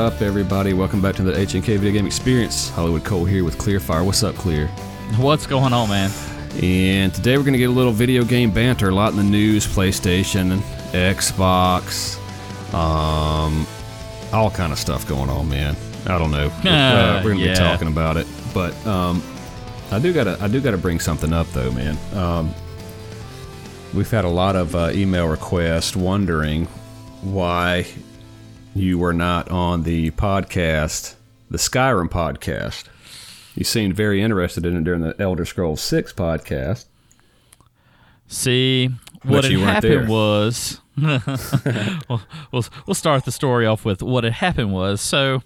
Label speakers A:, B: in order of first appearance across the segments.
A: What's up, everybody? Welcome back to the HNK Video Game Experience. Hollywood Cole here with Clearfire. What's up, Clear?
B: What's going on, man?
A: And today we're going to get a little video game banter. A lot in the news PlayStation, Xbox, um, all kind of stuff going on, man. I don't know. Uh, we're going to
B: yeah.
A: be talking about it. But um, I do gotta I do gotta bring something up though, man. Um, we've had a lot of uh, email requests wondering why you were not on the podcast, the Skyrim podcast. You seemed very interested in it during the Elder Scrolls Six podcast.
B: See, what had happened
A: there.
B: was, well, we'll we'll start the story off with what had happened was. So,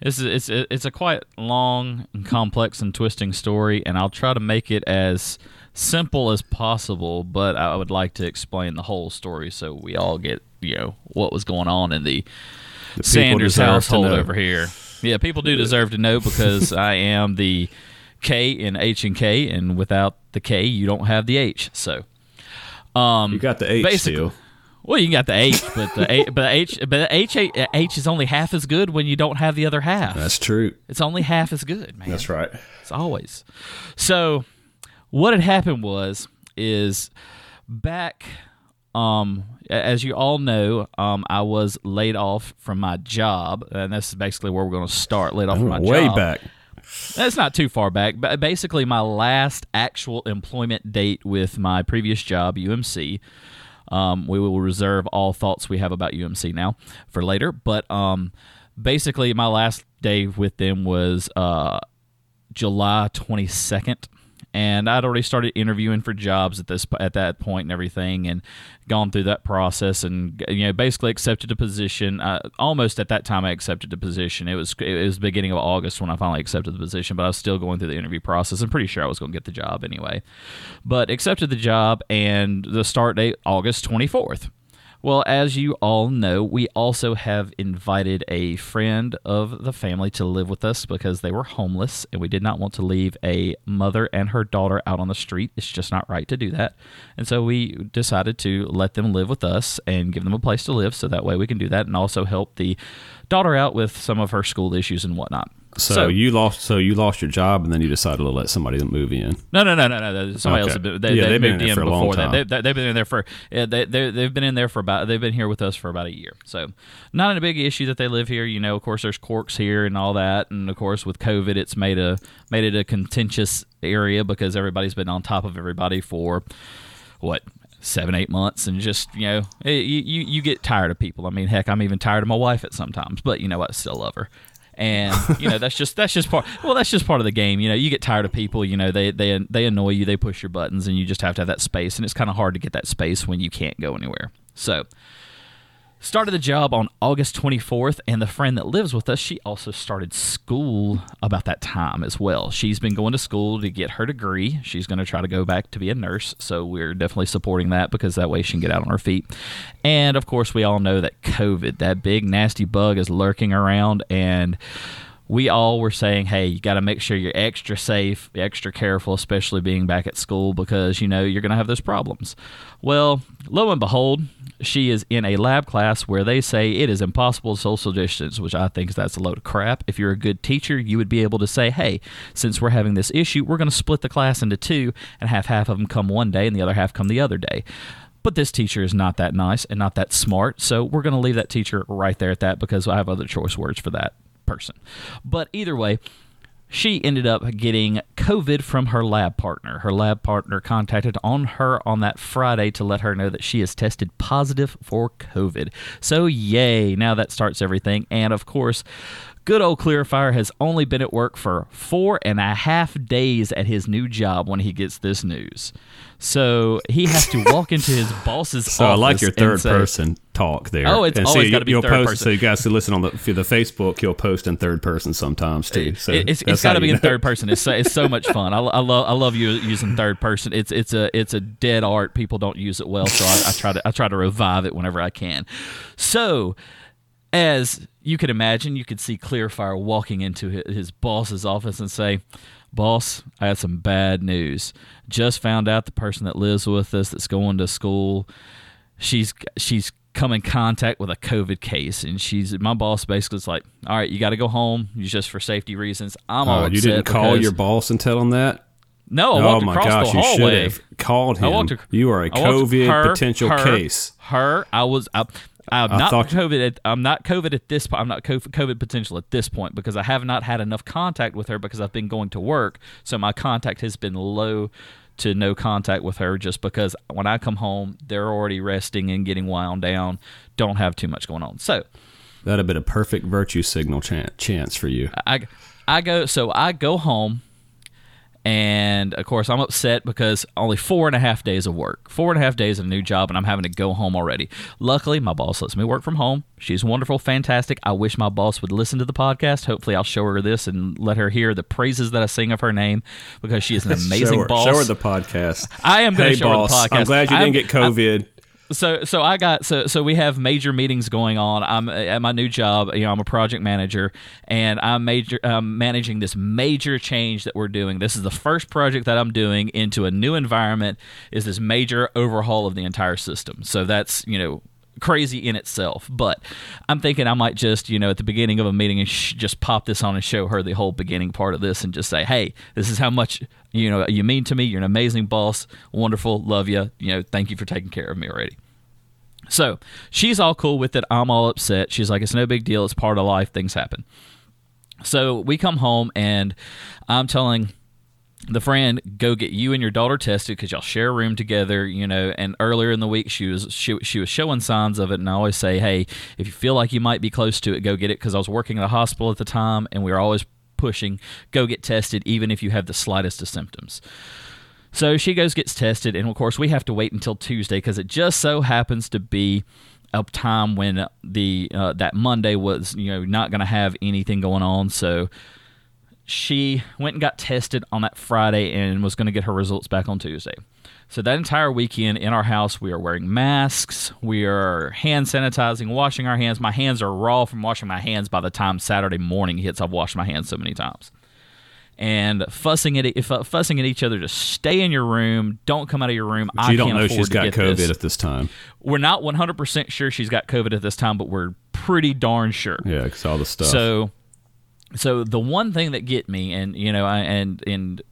B: it's it's it's a quite long and complex and twisting story, and I'll try to make it as simple as possible. But I would like to explain the whole story so we all get you know what was going on in the,
A: The
B: Sanders household over here. Yeah, people do deserve to know because I am the K in H and K, and without the K, you don't have the H. So, um,
A: You got the H still.
B: well, you got the H, but the A, but H, but the H, H is only half as good when you don't have the other half.
A: That's true.
B: it's only half as good, man.
A: That's right.
B: It's always. So, what had happened was is back. Um, as you all know, um, I was laid off from my job, and this is basically where we're going to start. Laid off from my
A: Way
B: job.
A: back.
B: That's not too far back, but basically my last actual employment date with my previous job, UMC. Um, we will reserve all thoughts we have about UMC now for later, but um, basically my last day with them was uh, July 22nd. And I'd already started interviewing for jobs at this at that point and everything, and gone through that process, and you know basically accepted a position. Uh, almost at that time, I accepted the position. It was it was beginning of August when I finally accepted the position, but I was still going through the interview process. I'm pretty sure I was going to get the job anyway, but accepted the job, and the start date August 24th. Well, as you all know, we also have invited a friend of the family to live with us because they were homeless and we did not want to leave a mother and her daughter out on the street. It's just not right to do that. And so we decided to let them live with us and give them a place to live so that way we can do that and also help the daughter out with some of her school issues and whatnot.
A: So, you lost. So you lost your job, and then you decided to let somebody move in.
B: No, no, no, no, no. Somebody else.
A: Okay.
B: Had been, they,
A: Yeah,
B: they
A: they've been
B: moved
A: in there
B: in
A: for a long
B: before that. They, they, they've been in there for. Yeah, they, they, they've been in there for about. They've been here with us for about a year. So, not a big issue that they live here. You know, of course, there's corks here and all that, and of course, with COVID, it's made a made it a contentious area because everybody's been on top of everybody for what seven eight months and just you know eh, you, you you get tired of people i mean heck i'm even tired of my wife at sometimes but you know what I still love her and you know that's just that's just part well that's just part of the game you know you get tired of people you know they they they annoy you they push your buttons and you just have to have that space and it's kind of hard to get that space when you can't go anywhere. So started the job on August 24th, and the friend that lives with us, she also started school about that time as well. She's been going to school to get her degree. She's going to try to go back to be a nurse, so we're definitely supporting that because that way she can get out on her feet. And of course, we all know that COVID, that big nasty bug, is lurking around, and we all were saying, hey, you got to make sure you're extra safe, extra careful, especially being back at school because, you know, you're going to have those problems. Well, lo and behold, she is in a lab class where they say it is impossible to social distance, which I think that's a load of crap. If you're a good teacher, you would be able to say, hey, since we're having this issue, we're going to split the class into two and have half of them come one day and the other half come the other day. But this teacher is not that nice and not that smart, so we're going to leave that teacher right there at that because I have other choice words for that person. But either way, she ended up getting COVID from her lab partner. Her lab partner contacted on her on that Friday to let her know that she is tested positive for COVID. So, yay, now that starts everything. And of course, good old Clearfire has only been at work for four and a half days at his new job when he gets this news. So he has to walk into his boss's office.
A: So I like your third
B: say-
A: person talk there.
B: Oh, it's
A: And
B: always
A: see,
B: gotta be
A: you'll
B: third
A: post,
B: person.
A: So you guys can listen on the for the Facebook. You'll post in third person sometimes too. So
B: it, it's, it's got to be
A: you
B: in third person. It's so, it's so much fun. I, I love I love you using third person. It's it's a it's a dead art. People don't use it well, so I, I try to I try to revive it whenever I can. So, as you can imagine, you could see Clearfire walking into his boss's office and say, "Boss, I had some bad news. Just found out the person that lives with us that's going to school." she's she's come in contact with a COVID case, and she's my boss basically is like, "All right, you got to go home just for safety reasons." I'm oh, all
A: Oh,
B: upset
A: you didn't call your boss and tell him that?
B: No, I
A: oh my
B: across
A: gosh,
B: the
A: you should
B: hallway.
A: have called him.
B: ac-
A: You are a
B: I
A: COVID
B: her-
A: potential
B: her-
A: case.
B: Her, I was. I, I'm
A: I
B: not
A: thought-
B: COVID. At, I'm not COVID at this point. I'm not COVID potential at this point because I have not had enough contact with her because I've been going to work. So my contact has been low to no contact with her just because when I come home, they're already resting and getting wound down. Don't have too much going on. So
A: That'd have been a perfect virtue signal chan- chance for you.
B: I I go so I go home and of course I'm upset because only four and a half days of work. Four and a half days of a new job and I'm having to go home already. Luckily my boss lets me work from home. She's wonderful, fantastic. I wish my boss would listen to the podcast. Hopefully I'll show her this and let her hear the praises that I sing of her name because she is an amazing
A: show her,
B: boss.
A: Show her the podcast.
B: I am gonna
A: hey,
B: show her the
A: boss,
B: podcast.
A: I'm glad you
B: I'm-
A: didn't get COVID.
B: So so I got so so we have major meetings going on. I'm at my new job. You know, I'm a project manager, and I'm major um, managing this major change that we're doing. This is the first project that I'm doing into a new environment. Is this major overhaul of the entire system? So that's you know crazy in itself. But I'm thinking I might just, you know, at the beginning of a meeting, and sh- just pop this on and show her the whole beginning part of this, and just say, "Hey, this is how much you know you mean to me. You're an amazing boss, wonderful, love you. You know, thank you for taking care of me already." So she's all cool with it. I'm all upset. She's like, "It's no big deal. It's part of life. Things happen." So we come home, and I'm telling the friend go get you and your daughter tested because y'all share a room together you know and earlier in the week she was she, she was showing signs of it and i always say hey if you feel like you might be close to it go get it because i was working at a hospital at the time and we were always pushing go get tested even if you have the slightest of symptoms so she goes gets tested and of course we have to wait until tuesday because it just so happens to be a time when the uh, that monday was you know not going to have anything going on so she went and got tested on that Friday and was going to get her results back on Tuesday. So that entire weekend in our house, we are wearing masks, we are hand sanitizing, washing our hands. My hands are raw from washing my hands by the time Saturday morning hits. I've washed my hands so many times. And fussing at uh, fussing at each other to stay in your room, don't come out of your room. I
A: you don't know she's got COVID
B: this.
A: at this time.
B: We're not 100% sure she's got COVID at this time, but we're pretty darn sure.
A: Yeah, because all the stuff.
B: So, so the one thing that get me, and you know, I, and and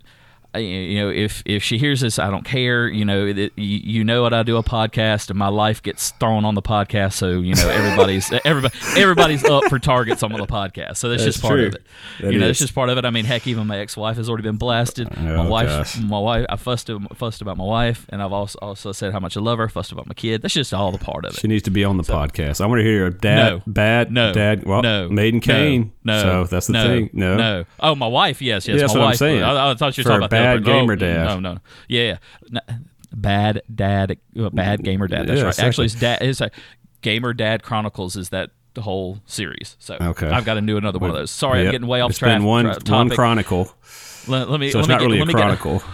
B: you know, if if she hears this, I don't care. You know, it, you, you know what I do a podcast, and my life gets thrown on the podcast. So you know, everybody's everybody everybody's up for targets on the podcast. So that's,
A: That's
B: just part
A: true.
B: of it.
A: That
B: you know,
A: is.
B: it's just part of it. I mean, heck, even my ex-wife has already been blasted. Oh, my
A: Oh,
B: wife,
A: gosh.
B: my wife, I fussed fussed about my wife, and I've also also said how much I love her. Fussed about my kid. That's just all the part of it.
A: she needs to be on the podcast. I want to hear your dad,
B: No.
A: bad,
B: No.
A: dad. Well,
B: no.
A: Maiden
B: no,
A: Cain.
B: No.
A: So that's the
B: no,
A: thing. No.
B: No. Oh, my wife. Yes. Yes.
A: Yeah, that's
B: my
A: what I'm
B: wife.
A: saying.
B: I, I thought you were
A: For
B: talking about
A: bad gamer
B: oh,
A: dad.
B: No. No. Yeah. yeah. No, bad dad. uh, Bad gamer dad. That's
A: Yeah,
B: right. Actually, it's dad. It's a gamer dad chronicles. Is that the whole series? So
A: Okay.
B: I've got to do another one of those. Sorry, I'm getting way off
A: It's
B: track.
A: been one, one chronicle.
B: Let, let me.
A: So
B: let
A: it's
B: me
A: not
B: get,
A: really a
B: get
A: chronicle.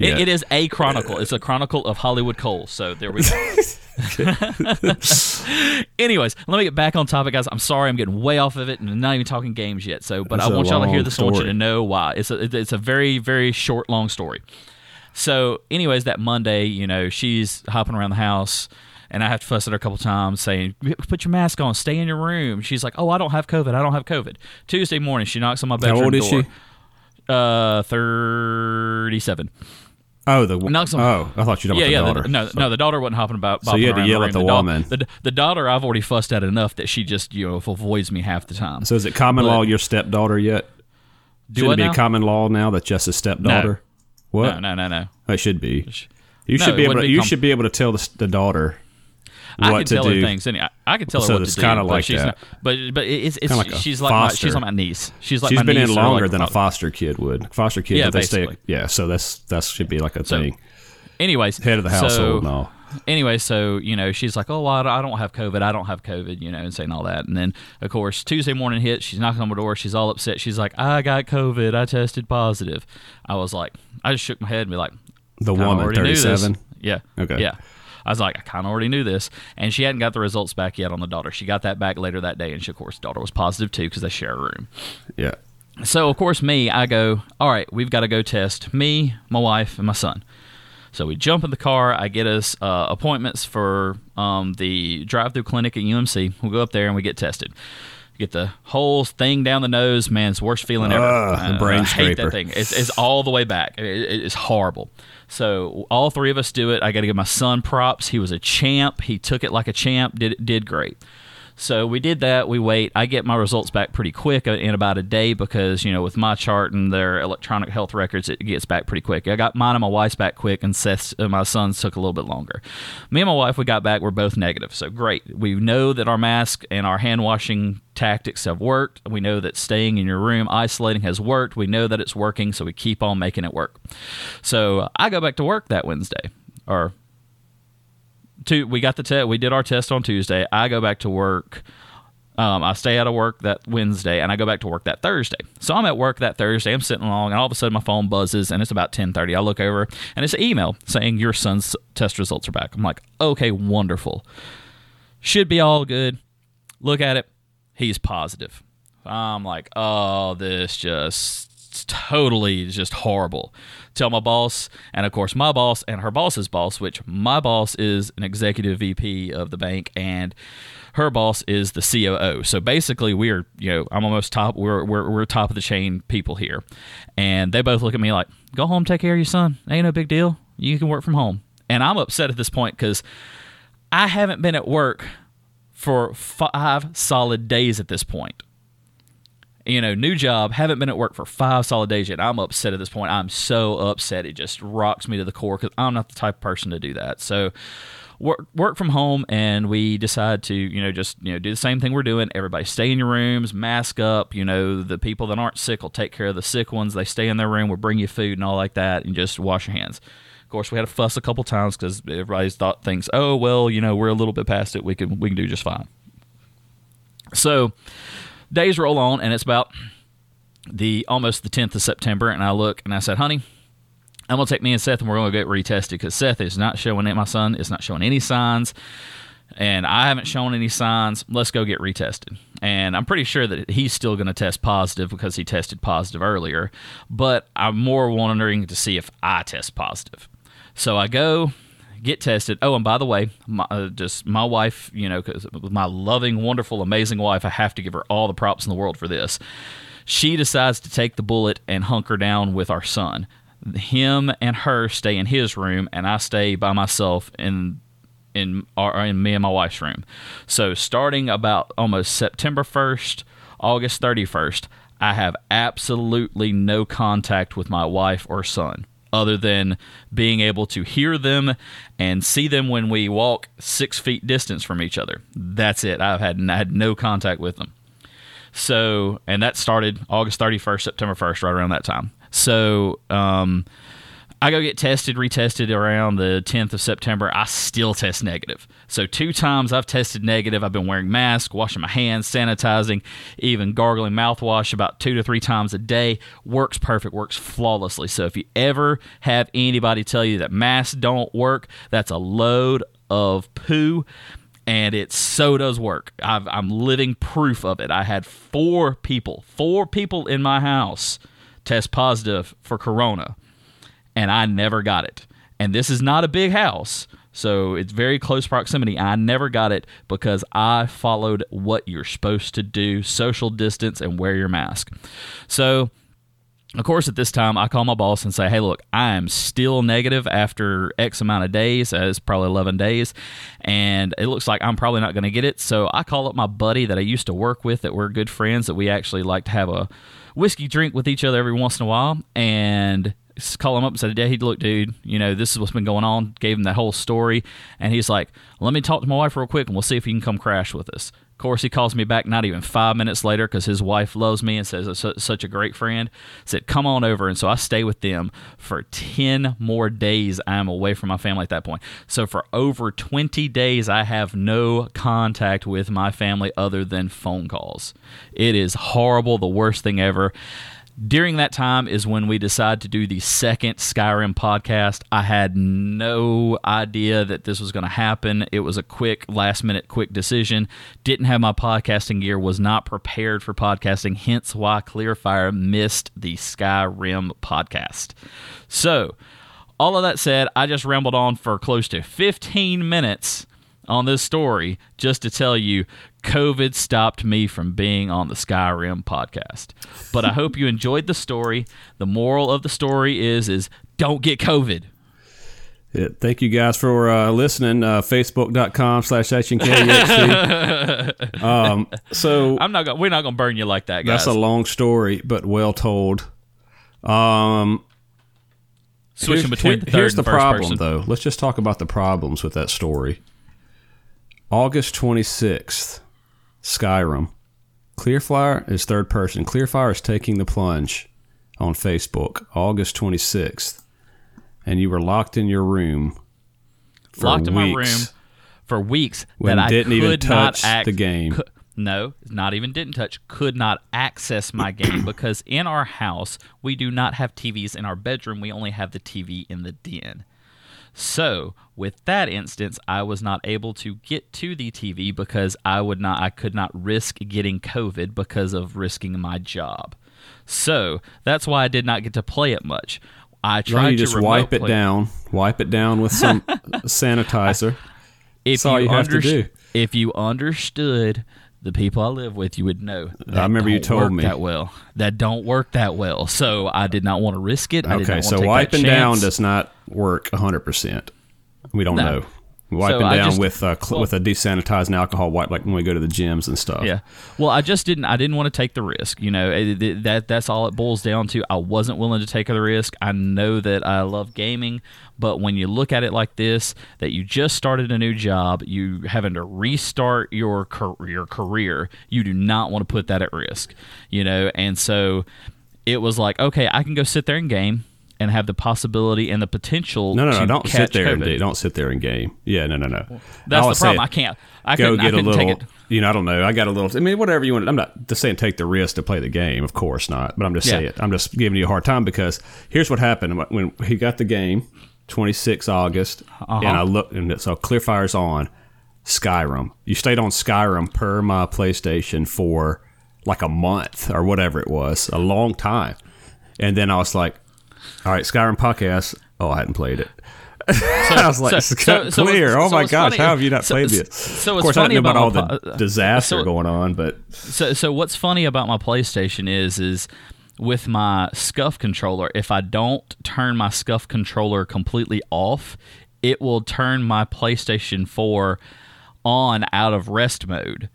B: It, it is a chronicle. It's a chronicle of Hollywood coal. So there we go. Anyways, let me get back on topic, guys. I'm sorry, I'm getting way off of it, and not even talking games yet. So, but
A: It's
B: I want y'all to hear this. I want you
A: story.
B: to know why. It's a it's a very very short, long story. So, anyways, that Monday, you know, she's hopping around the house. And I have to fuss at her a couple times saying, Put your mask on, stay in your room. She's like, Oh, I don't have COVID. I don't have COVID. Tuesday morning, she knocks on my bedroom door.
A: How old is
B: door.
A: she?
B: Uh, 37.
A: Oh, the
B: Knocks on-
A: oh, I thought you were talking
B: Yeah,
A: about
B: yeah.
A: the
B: The,
A: daughter.
B: no, no, the daughter wasn't hopping about.
A: So you had to yell
B: the
A: at the
B: da-
A: woman.
B: The, the daughter, I've already fussed at enough that she just you know avoids me half the time.
A: So is it common
B: But-
A: law your stepdaughter yet?
B: Do
A: Shouldn't
B: what
A: it be
B: now?
A: a common law now that just a stepdaughter? What?
B: No, no, no, no.
A: It should be. You
B: No,
A: should be able. To,
B: be
A: you
B: com-
A: should be able to tell the, the daughter
B: I can tell
A: do.
B: her things. Any, I, I can tell her
A: So
B: what
A: it's
B: to do.
A: kinda
B: but
A: like
B: she's
A: that.
B: Not, but but it's it's
A: like
B: she's like my, she's like my niece. She's like
A: She's been in longer
B: like
A: than a
B: oh.
A: foster kid would. Foster kid,
B: Yeah,
A: they stay. Yeah, so that's that should be like a
B: So,
A: thing.
B: Anyways,
A: Head of the
B: so-
A: household and all.
B: anyway, so you know, she's like, "Oh, well, I don't- have COVID. I don't have COVID," you know, and saying all that. And then, of course, Tuesday morning hits. She's knocking on my door. She's all upset. She's like, "I got COVID. I tested positive." I was like, I just shook my head and be like,
A: The
B: "Kinda
A: woman, thirty-seven.
B: Yeah.
A: Okay.
B: Yeah. I was like, I kind of already knew this, and she hadn't got the results back yet on the daughter. She got that back later that day, and she, of course, daughter was positive too because they share a room.
A: Yeah.
B: So of course, me, I go, all right, we've got to go test me, my wife, and my son. So we jump in the car. I get us uh, appointments for um, the drive-through clinic at UMC. We'll go up there and we get tested. Get the whole thing down the nose, man. It's the worst feeling ever.
A: The brain
B: I hate that thing. It's, it's all the way back. It- it- it's horrible. So all three of us do it. I got to give my son props. He was a champ. He took it like a champ. Did did great. So we did that. We wait. I get my results back pretty quick uh, in about a day because you know with my chart and their electronic health records, it gets back pretty quick. I got mine and my wife's back quick, and Seth's uh, my son's took a little bit longer. Me and my wife, we got back. We're both negative, so great. We know that our mask and our hand washing tactics have worked. We know that staying in your room, isolating has worked. We know that it's working, so we keep on making it work. So I go back to work that Wednesday, or two, we got the test. We did our test on Tuesday. I go back to work. Um, I stay out of work that Wednesday, and I go back to work that Thursday. So I'm at work that Thursday. I'm sitting along, and all of a sudden my phone buzzes, and it's about 10:30. I look over, and it's an email saying your son's test results are back. I'm like, okay, wonderful. Should be all good. Look at it. He's positive. I'm like, oh, this just totally just horrible. Tell my boss, and of course my boss and her boss's boss, which my boss is an executive VP of the bank, and her boss is the COO. So basically, we're you know I'm almost top. We're we're, we're top of the chain people here, and they both look at me like, go home, take care of your son. Ain't no big deal. You can work from home. And I'm upset at this point because I haven't been at work for five solid days at this point. You know, new job, haven't been at work for five solid days yet. I'm upset at this point. I'm so upset. It just rocks me to the core because I'm not the type of person to do that. So, work work from home, and we decide to, you know, just you know do the same thing we're doing. Everybody stay in your rooms, mask up. You know, the people that aren't sick will take care of the sick ones. They stay in their room. We'll bring you food and all like that, and just wash your hands. Of course, we had a fuss a couple times because everybody's thought things. Oh well, you know, we're a little bit past it. We can we can do just fine. So days roll on, and it's about the almost the 10th of September, and I look and I said, "Honey, I'm gonna take me and Seth, and we're gonna get retested because Seth is not showing it. My son is not showing any signs." And I haven't shown any signs. Let's go get retested. And I'm pretty sure that he's still going to test positive because he tested positive earlier. But I'm more wondering to see if I test positive. So I go, get tested. Oh, and by the way, my, uh, just my wife, you know, because my loving, wonderful, amazing wife, I have to give her all the props in the world for this. She decides to take the bullet and hunker down with our son. Him and her stay in his room, and I stay by myself in in our in me and my wife's room. So starting about almost September first, August thirty first, I have absolutely no contact with my wife or son other than being able to hear them and see them when we walk six feet distance from each other. That's it. I've had I had no contact with them. So, and that started August 31st, September 1st, right around that time. So, um, I go get tested, retested around the 10th of September. I still test negative. So, two times I've tested negative. I've been wearing masks, washing my hands, sanitizing, even gargling mouthwash about two to three times a day. Works perfect, works flawlessly. So, if you ever have anybody tell you that masks don't work, that's a load of poo and it so does work. I've, I'm living proof of it. I had four people, four people in my house test positive for corona, and I never got it. And this is not a big house, so it's very close proximity. I never got it because I followed what you're supposed to do social distance and wear your mask. So, of course, at this time, I call my boss and say, "Hey, look, I am still negative after X amount of days. Uh, As probably 11 days, and it looks like I'm probably not going to get it." So I call up my buddy that I used to work with, that we're good friends, that we actually like to have a whiskey drink with each other every once in a while, and call him up and said, "Hey, look, dude, you know this is what's been going on." Gave him that whole story, and he's like, "Let me talk to my wife real quick, and we'll see if he can come crash with us." Of course, he calls me back not even five minutes later because his wife loves me and says such a great friend. Said, "Come on over," and so I stay with them for ten more days. I am away from my family at that point. So for over twenty days, I have no contact with my family other than phone calls. It is horrible, the worst thing ever during that time is when we decided to do the second Skyrim podcast. I had no idea that this was going to happen. It was a quick, last minute, quick decision. Didn't have my podcasting gear, was not prepared for podcasting, hence why Clearfire missed the Skyrim podcast. So, all of that said, I just rambled on for close to 15 minutes on this story just to tell you COVID stopped me from being on the Skyrim podcast. But I hope you enjoyed the story. The moral of the story is is don't get COVID.
A: Yeah, thank you guys for uh, listening. Uh, Facebook.com slash HNK. um, so
B: I'm not gonna, we're not gonna burn you like that, guys.
A: that's a long story, but well told. Um,
B: Switching between the third
A: here's
B: and
A: the
B: first
A: problem,
B: person.
A: though. Let's just talk about the problems with that story. August 26th, Skyrim. Clearfire is third person. Clearfire is taking the plunge on Facebook, August 26th. And you were locked in your room for
B: Locked in my room for weeks
A: when
B: that I
A: didn't even
B: could
A: touch
B: act,
A: the game.
B: cou- no, not even didn't touch. Could not access my game because in our house we do not have TVs in our bedroom. We only have the TV in the den. So, with that instance, I was not able to get to the TV because I would not I could not risk getting COVID because of risking my job. So, that's why I did not get to play it much. I tried
A: Why you
B: to
A: just wipe it down, wipe it down with some sanitizer.
B: if
A: That's all you have to do.
B: If you understood the people I live with, you would know. That
A: remember you told me.
B: that well. That don't work that well. So I did not want to risk it. I
A: Okay,
B: want
A: so
B: to take that
A: wiping down does not work 100%. We don't
B: No.
A: know. Wiping
B: I
A: down
B: just-
A: with uh, cl-
B: well-
A: with a desanitized alcohol wipe, like when we go to the gyms and stuff.
B: Yeah. Well, I just didn't. I didn't want to take the risk. You know, it, it- that that's all it boils down to. I wasn't willing to take the risk. I know that I love gaming, but when you look at it like this, that you just started a new job, you having to restart your car- your career, you do not want to put that at risk. You know, and so it was like, okay, I can go sit there and game. And have the possibility and the potential.
A: No, no, no!
B: to
A: Don't
B: catch
A: sit there and
B: COVID.
A: don't sit there and game. Yeah, no, no, no.
B: That's
A: I
B: the problem.
A: saying,
B: I can't. I
A: go
B: couldn't, I
A: get a little.
B: take it.
A: You know, I don't know. I got a little. I mean, whatever you want. I'm not just saying take the risk to play the game. Of course not. But I'm just
B: Yeah.
A: saying. I'm just giving you a hard time because here's what happened when he got the game, 26 August,
B: Uh-huh.
A: and I looked and so Clearfire's on Skyrim. You stayed on Skyrim per my PlayStation for like a month or whatever it was, a long time. And then I was like, all right, Skyrim podcast. Oh, I hadn't played it. I was like,
B: so- so- so
A: clear. oh my gosh,
B: funny-
A: how have you not
B: so-
A: played
B: so-
A: this?
B: so
A: of course, I didn't know about all the
B: po- uh,
A: disaster
B: so-
A: going on, but
B: So, so what's funny about my PlayStation is, is with my Scuff controller, if I don't turn my Scuff controller completely off, it will turn my PlayStation 4 on out of rest mode.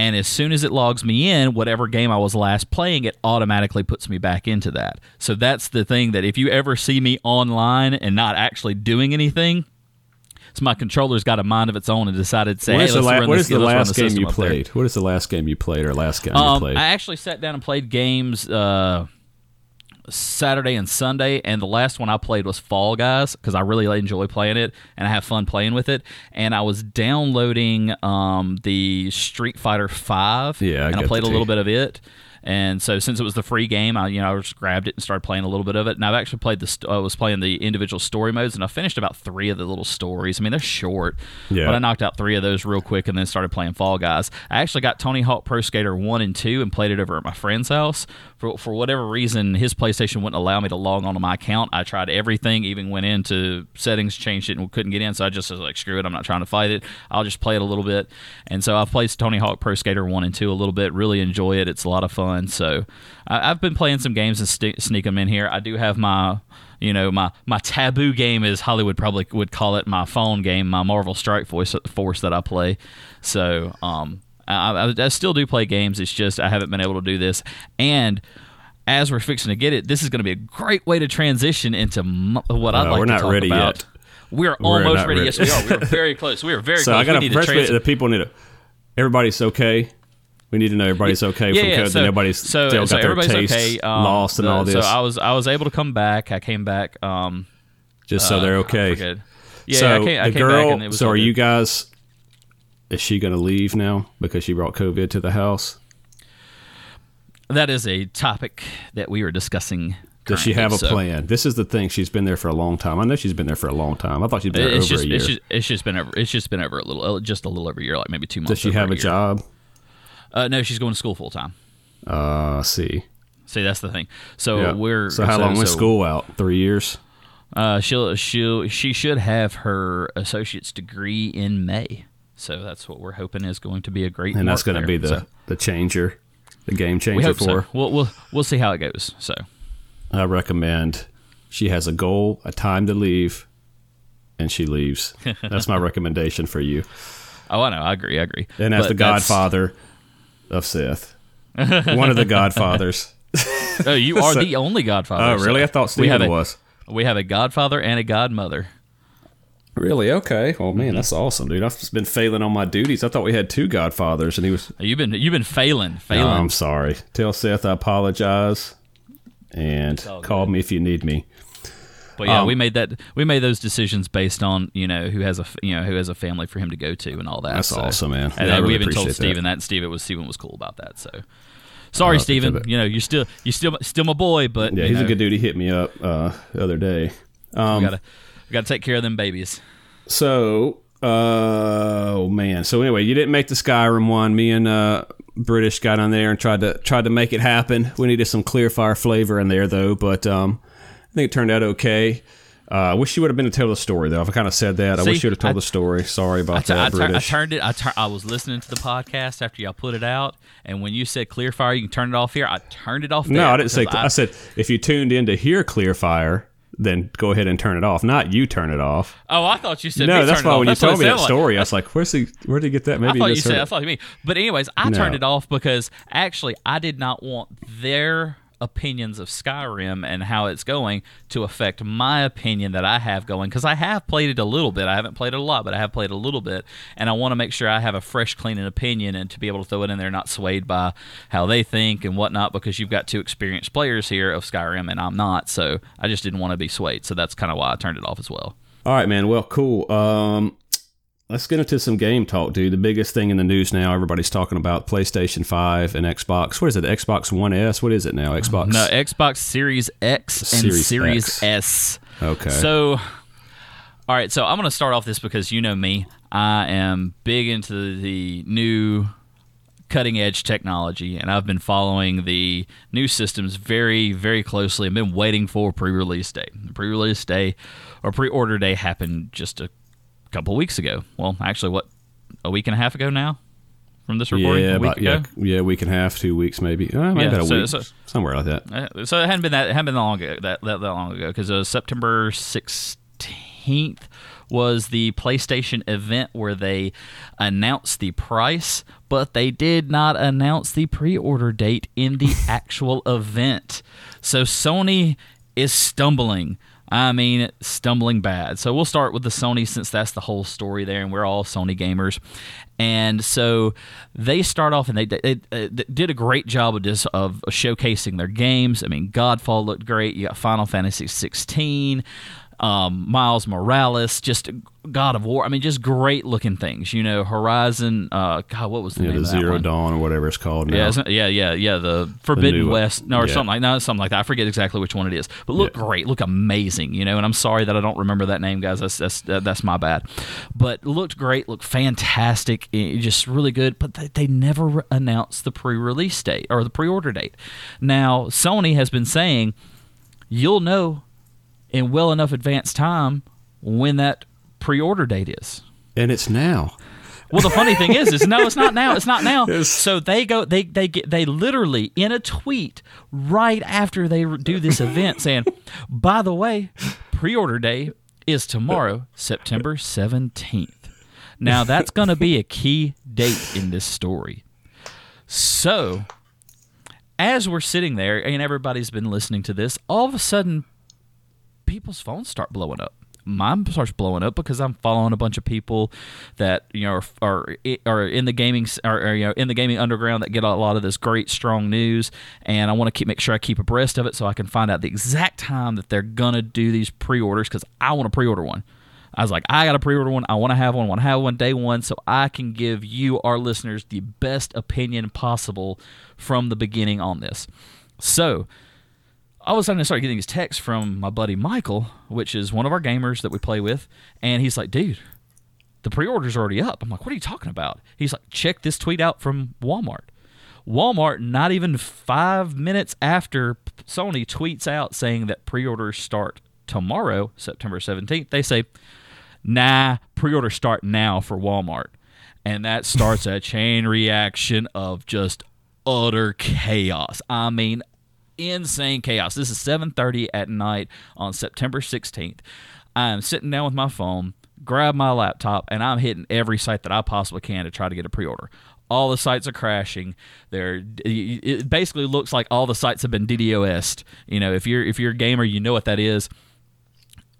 B: And as soon as it logs me in, whatever game I was last playing, it automatically puts me back into that. So that's the thing that if you ever see me online and not actually doing anything, so my controller's got a mind of its own and decided to say,
A: what
B: "Hey,
A: is the,
B: let's
A: la- what is the last
B: the
A: game
B: system
A: you
B: up there."
A: played? What is the last game you played or last game you
B: Um,
A: played?
B: I actually sat down and played games uh, Saturday and Sunday, and the last one I played was Fall Guys because I really enjoy playing it and I have fun playing with it. And I was downloading um, the Street Fighter Five,
A: Yeah, I
B: and I played a little bit of it. And so, since it was the free game, I you know I just grabbed it and started playing a little bit of it. And I've actually played the st- I was playing the individual story modes, and I finished about three of the little stories. I mean, they're short,
A: Yeah.
B: but I knocked out three of those real quick, and then started playing Fall Guys. I actually got Tony Hawk Pro Skater one and two, and played it over at my friend's house. For for whatever reason, his PlayStation wouldn't allow me to log onto my account. I tried everything, even went into settings, changed it, and couldn't get in. So I just was like, screw it, I'm not trying to fight it. I'll just play it a little bit. And so I've played Tony Hawk Pro Skater one and two a little bit. Really enjoy it. It's a lot of fun. So I, I've been playing some games and st- sneak them in here. I do have my you know my my taboo game is Hollywood probably would call it my phone game, my Marvel Strike Force Force that I play. So um, I, I, I still do play games. It's just I haven't been able to do this. And as we're fixing to get it, this is going to be a great way to transition into m- what I'd
A: Uh,
B: like to talk
A: ready
B: about.
A: yet.
B: We're,
A: We're
B: almost ready.
A: ready.
B: Yes, we are. We're very close. We are very
A: so
B: close.
A: I got to
B: to
A: the people need to. Everybody's okay. We need to know everybody's okay
B: yeah,
A: from
B: yeah,
A: COVID.
B: so,
A: nobody's
B: so,
A: still
B: so
A: got their taste
B: okay. Um,
A: lost and
B: the-
A: all this.
B: So I was I was able to come back. I came back. Um,
A: just so
B: uh,
A: they're okay.
B: Yeah,
A: so
B: I came, I
A: the
B: came
A: girl.
B: back and it was
A: so are
B: good.
A: you guys? Is she going to leave now because she brought COVID to the house?
B: That is a topic that we were discussing.
A: Does she have a
B: so
A: plan? This is the thing. She's been there for a long time. I know she's been there for a long time. I thought she'd been over
B: just,
A: a year.
B: it's just it's just been over it's just been over a little uh, just a little over a year like maybe two months.
A: Does she have a
B: year.
A: job?
B: Uh, no, she's going to school full time.
A: Uh, see.
B: See, that's the thing. So
A: Yeah.
B: we're
A: so how long was
B: so-
A: school out? Three years.
B: Uh, she'll she'll she should have her associate's degree in May. So that's what we're hoping is going to be a great.
A: And that's
B: going
A: to be the
B: so
A: the changer, the game changer we
B: hope
A: for.
B: so. We'll we'll we'll see how it goes. So
A: I recommend she has a goal, a time to leave, and she leaves. That's my recommendation for you.
B: oh, I know, I agree, I agree.
A: And as
B: But
A: the godfather of Seth, one of the godfathers.
B: oh, you are the only Godfather.
A: Oh, really?
B: so
A: I thought
B: we have a,
A: was.
B: We have a Godfather and a Godmother.
A: Really? Okay. Well, man, that's awesome, dude. I've just been failing on my duties. I thought we had two godfathers, and he was.
B: You've been you've been failing,
A: No,
B: failing.
A: I'm sorry. Tell Seth I apologize, and call
B: good.
A: me if you need me.
B: But yeah,
A: Um,
B: we made that we made those decisions based on you know who has a you know who has a family for him to go to and all that.
A: That's
B: so.
A: awesome, man.
B: And
A: Yeah,
B: then we even told
A: that.
B: Steven that. and Steven was Steven was cool about that. So sorry,
A: I'll have to
B: Steven. You know you're still you still still my boy, but
A: Yeah, he's a good dude. He hit me up uh, the other day. Um,
B: We gotta we gotta take care of them babies.
A: So, uh, oh man. So anyway, you didn't make the Skyrim one. Me and uh, British got on there and tried to tried to make it happen. We needed some clear fire flavor in there though, but um, I think it turned out okay. Uh, I wish you would have been to tell the story though. If I kind of said that, I wish you would have told
B: I-
A: the story. Sorry about
B: I,
A: that,
B: I, tur- I
A: British.
B: turned it. I, tur- I was listening to the podcast after y'all put it out, and when you said clear fire, you can turn it off here. I turned it off.
A: no, I didn't say.
B: because
A: I, said if you tuned in to hear clear fire, then go ahead and turn it off. Not you turn it off.
B: Oh, I thought you said
A: no,
B: me
A: that's
B: turn it
A: why when you
B: That's
A: told me that
B: like.
A: story, I was like, "Where's he? Where did he get that?" Maybe
B: I thought you
A: just
B: said.
A: heard
B: I thought you mean. But anyways, I turned it off because actually I did not want their opinions of Skyrim and how it's going to affect my opinion that I have going because I have played it a little bit. I haven't played it a lot, but I have played a little bit, and I want to make sure I have a fresh, clean opinion and to be able to throw it in there, not swayed by how they think and whatnot. Because you've got two experienced players here of Skyrim, and I'm not, so I just didn't want to be swayed. So that's kind of why I turned it off as well.
A: All right, man. Well, cool. Um, let's get into some game talk, dude. The biggest thing in the news now, everybody's talking about PlayStation 5 and Xbox. What is it? Xbox One S? What is it now? Xbox?
B: No, Xbox Series X and
A: Series
B: Series
A: X.
B: S.
A: Okay.
B: So, all right. So I'm going to start off this because you know me. I am big into the new cutting edge technology, and I've been following the new systems very, very closely. I've been waiting for pre release day. The pre release day or pre order day happened just a couple weeks ago. Well, actually, what, a week and a half ago now from this recording?
A: yeah,
B: a week
A: about, yeah, yeah, week and a half, two weeks, maybe. Uh, maybe
B: Yeah,
A: about a
B: so-
A: week,
B: so-
A: somewhere like that.
B: Uh, so it hadn't been that it hadn't been that long ago that that, that long ago because uh, September sixteenth was the PlayStation event where they announced the price, but they did not announce the pre-order date in the actual event. So Sony is stumbling. I mean, stumbling bad. So we'll start with the Sony since that's the whole story there, and we're all Sony gamers. And so they start off and they, they, they did a great job of just of showcasing their games. I mean, Godfall looked great. You got Final Fantasy 16, um, Miles Morales, just God of War. I mean, just great looking things. You know, Horizon. Uh, God, what was the
A: Yeah,
B: name
A: the
B: of that
A: Zero? Dawn or whatever it's called now.
B: Yeah, yeah, yeah, yeah. The Forbidden
A: new-
B: West, no, or
A: yeah.
B: something like no, something like that. I forget exactly which one it is, but look
A: Yeah.
B: great, look amazing, you know. And I'm sorry that I don't remember that name, guys. That's that's that's my bad. But looked great, looked fantastic, eh, just really good. But they, they never announced the pre-release date or the pre-order date. Now Sony has been saying you'll know in well enough advance time when that pre-order date is.
A: and it's now.
B: Well, the funny thing is, is no, it's not now. It's not now.
A: Yes.
B: So they go, they they get, they literally in a tweet right after they do this event saying, by the way, pre-order day is tomorrow, September seventeenth. Now that's going to be a key date in this story. So, as we're sitting there and everybody's been listening to this, all of a sudden, people's phones start blowing up. Mine starts blowing up because I'm following a bunch of people that you know are are, are in the gaming or, or, you know in the gaming underground that get a lot of this great strong news, and I want to keep make sure I keep abreast of it so I can find out the exact time that they're gonna do these pre-orders because I want to pre-order one. I was like, I got to pre-order one. I want to have one. Want to have one day one, so I can give you, our listeners, the best opinion possible from the beginning on this. So, all of a sudden I started getting these texts from my buddy Michael, which is one of our gamers that we play with, and he's like, dude, the pre-order's already up. I'm like, what are you talking about? He's like, check this tweet out from Walmart. Walmart, not even five minutes after Sony tweets out saying that pre-orders start tomorrow, September 17th, they say, nah, pre order start now for Walmart. And that starts a chain reaction of just utter chaos. I mean, insane chaos. This is 7:30 at night on September 16th. I'm sitting down with my phone, grab my laptop, and I'm hitting every site that I possibly can to try to get a pre-order. All the sites are crashing. They're it basically looks like all the sites have been DDoSed. You know, if you're if you're a gamer, you know what that is.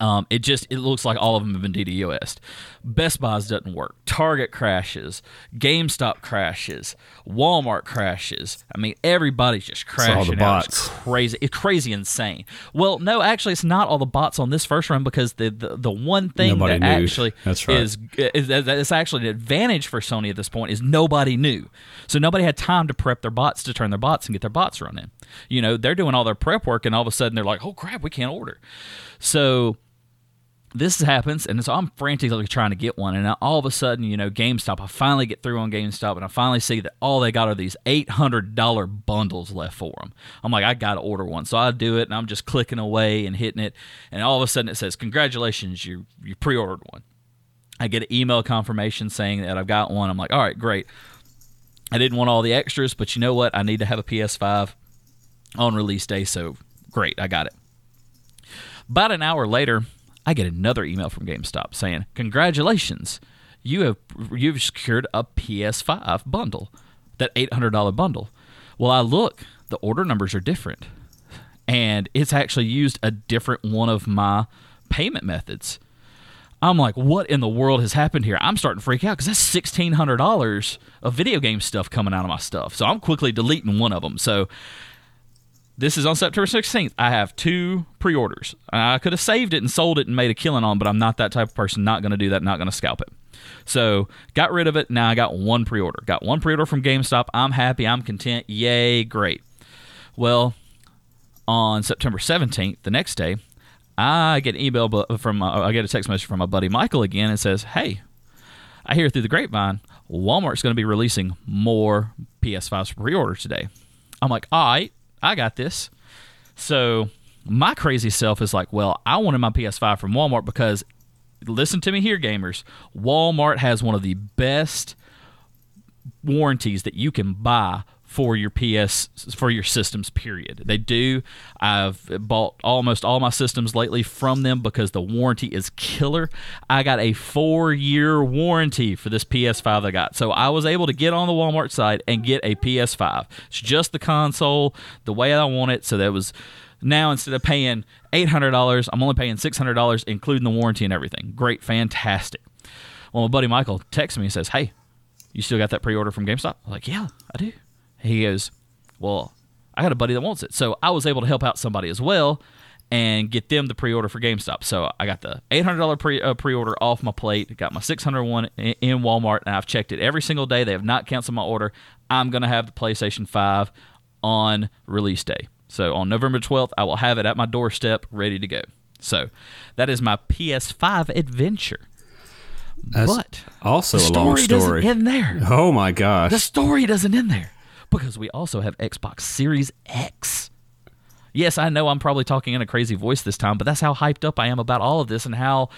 B: Um, it just it looks like all of them have been DDoSed. Best Buys doesn't work. Target crashes. GameStop crashes. Walmart crashes. I mean, everybody's just crashing.
A: all the bots.
B: It's crazy. It's crazy insane. Well, no, actually, it's not all the bots on this first run because the the, the one thing
A: Nobody
B: that
A: knew.
B: actually
A: That's right.
B: is is that it's actually an advantage for Sony at this point is nobody knew. So nobody had time to prep their bots to turn their bots and get their bots running. You know, they're doing all their prep work and all of a sudden they're like, "Oh crap, we can't order." So this happens, and so I'm frantically trying to get one, and all of a sudden, you know, GameStop. I finally get through on GameStop, and I finally see that all they got are these eight hundred dollar bundles left for them. I'm like, I got to order one, so I do it, and I'm just clicking away and hitting it, and all of a sudden it says, "Congratulations, you you pre-ordered one." I get an email confirmation saying that I've got one. I'm like, all right, great. I didn't want all the extras, but you know what? I need to have a PS5 on release day, so great, I got it. About an hour later, I get another email from GameStop saying, "Congratulations, you have you've secured a PS5 bundle, that $800 bundle." Well, I look, the order numbers are different, and it's actually used a different one of my payment methods. I'm like, what in the world has happened here? I'm starting to freak out because that's sixteen hundred dollars of video game stuff coming out of my stuff. So I'm quickly deleting one of them. So this is on September 16th. I have two pre-orders. I could have saved it and sold it and made a killing on, but I'm not that type of person. Not going to do that. Not going to scalp it. So got rid of it. Now I got one pre-order. Got one pre-order from GameStop. I'm happy. I'm content. Yay, great. Well, on September 17th, the next day, I get an email from uh, I get a text message from my buddy Michael again and says, "Hey, I hear through the grapevine Walmart's going to be releasing more PS5s for pre-order today." I'm like, "All right, I got this." So my crazy self is like, "Well, I wanted my PS5 from Walmart because listen to me here, gamers. Walmart has one of the best warranties that you can buy for your PS for your systems period. They do. I've bought almost all my systems lately from them because the warranty is killer. I got a 4-year warranty for this PS5 I got. So I was able to get on the Walmart site and get a PS5. It's just the console the way I want it. So that was now instead of paying $800, I'm only paying $600 including the warranty and everything. Great, fantastic. Well, my buddy Michael texts me and says, "Hey, you still got that pre-order from GameStop?" I'm like, "Yeah, I do." He goes, "Well, I got a buddy that wants it." So I was able to help out somebody as well and get them the pre-order for GameStop. So I got the $800 pre uh, pre-order off my plate, got my 601 in, in Walmart, and I've checked it every single day. They have not canceled my order. I'm going to have the PlayStation 5 on release day. So on November 12th, I will have it at my doorstep ready to go. So that is my PS5 adventure.
A: That's
B: but
A: also a long
B: story end there.
A: Oh my gosh.
B: The story doesn't end there because we also have Xbox Series X. Yes, I know I'm probably talking in a crazy voice this time, but that's how hyped up I am about all of this and how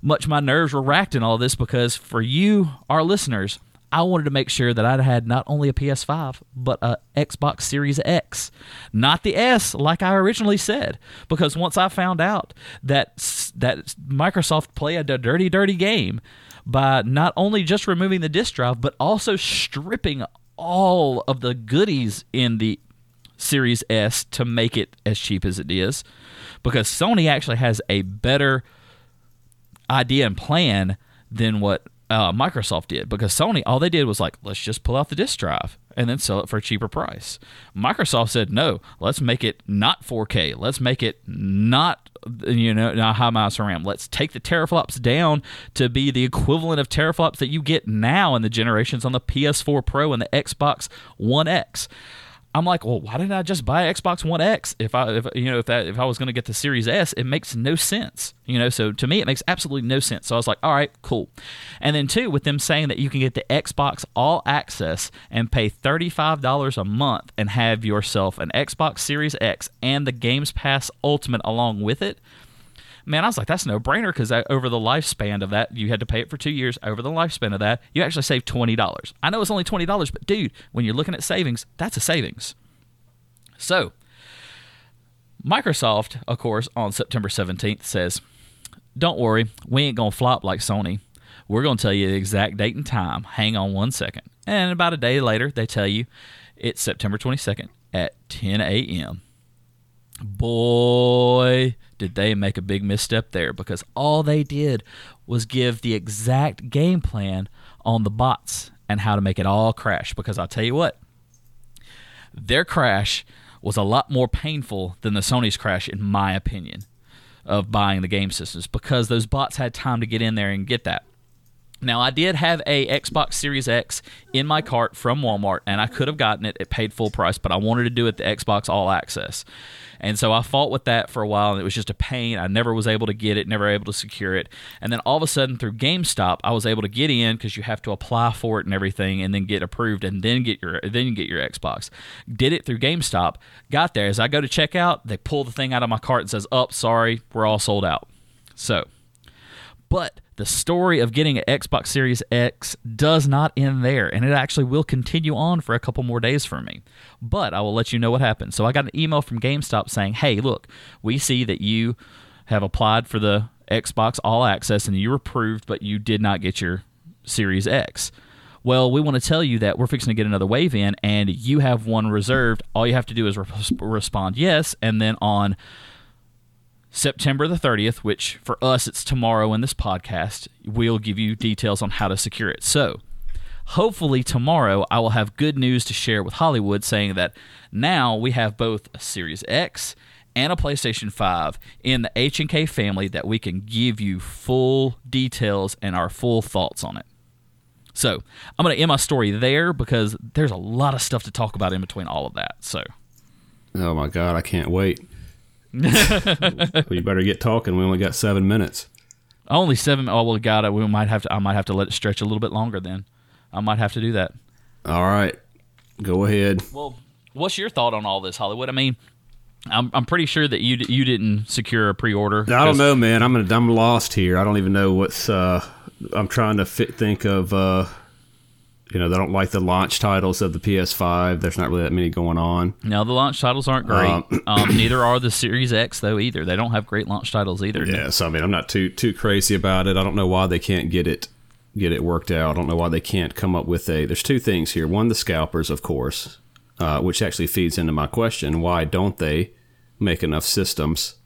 B: much my nerves were racked in all this because for you, our listeners, I wanted to make sure that I had not only a PS5, but a Xbox Series X. Not the S, like I originally said. Because once I found out that, that Microsoft played a dirty, dirty game by not only just removing the disk drive, but also stripping all of the goodies in the Series S to make it as cheap as it is. Because Sony actually has a better idea and plan than what uh, Microsoft did. Because Sony, all they did was like, let's just pull out the disk drive and then sell it for a cheaper price. Microsoft said, no, let's make it not 4K. Let's make it not you know not high miles RAM. Let's take the teraflops down to be the equivalent of teraflops that you get now in the generations on the PS4 Pro and the Xbox One X. I'm like, well, why didn't I just buy Xbox One X if I, if you know, if that, if I was going to get the Series S? It makes no sense, you know. So to me, it makes absolutely no sense. So I was like, all right, cool. And then two, with them saying that you can get the Xbox All Access and pay thirty five dollars a month and have yourself an Xbox Series X and the Games Pass Ultimate along with it. Man, I was like, that's no brainer because uh, over the lifespan of that, you had to pay it for two years. Over the lifespan of that, you actually saved twenty dollars. I know it's only twenty dollars, but dude, when you're looking at savings, that's a savings. So, Microsoft, of course, on September 17th says, Don't worry, we ain't to flop like Sony. We're to tell you the exact date and time. Hang on one second. And about a day later, they tell you it's September 22nd at 10 a.m. Boy, did they make a big misstep there because all they did was give the exact game plan on the bots and how to make it all crash. Because I'll tell you what, their crash was a lot more painful than the Sony's crash, in my opinion, of buying the game systems because those bots had time to get in there and get that. Now, I did have a Xbox Series X in my cart from Walmart, and I could have gotten it. It paid full price, but I wanted to do it the Xbox All Access. And so I fought with that for a while, and it was just a pain. I never was able to get it, never able to secure it. And then all of a sudden, through GameStop, I was able to get in because you have to apply for it and everything, and then get approved, and then get your then you get your Xbox. Did it through GameStop. Got there. As I go to checkout, they pull the thing out of my cart and says, "Up, oh, sorry, we're all sold out." So, but the story of getting an Xbox Series X does not end there, and it actually will continue on for a couple more days for me. But I will let you know what happened. So I got an email from GameStop saying, hey, look, we see that you have applied for the Xbox All Access and you were approved, but you did not get your Series X. Well, we want to tell you that we're fixing to get another wave in, and you have one reserved. All you have to do is re- respond yes, and then on September the 30th, which for us it's tomorrow in this podcast, we'll give you details on how to secure it. So, hopefully tomorrow I will have good news to share with Holliwood saying that now we have both a Series X and a PlayStation 5 in the H&K family that we can give you full details and our full thoughts on it. So, I'm going to end my story there because there's a lot of stuff to talk about in between all of that. So,
A: Oh my god, I can't wait. we better get talking. We only got seven minutes.
B: Only seven. Oh well, got it. We might have to. I might have to let it stretch a little bit longer. Then I might have to do that.
A: All right, go ahead.
B: Well, what's your thought on all this, Holliwood? I mean, I'm I'm pretty sure that you you didn't secure a pre-order.
A: I don't know, man. I'm I'm lost here. I don't even know what's. Uh, I'm trying to fit, think of. Uh, you know, they don't like the launch titles of the PS5. There's not really that many going on.
B: No, the launch titles aren't great. Um, um, neither are the Series X though either. They don't have great launch titles either.
A: Yeah, so I mean, I'm not too too crazy about it. I don't know why they can't get it get it worked out. I don't know why they can't come up with a. There's two things here. One, the scalpers, of course, uh, which actually feeds into my question: Why don't they make enough systems?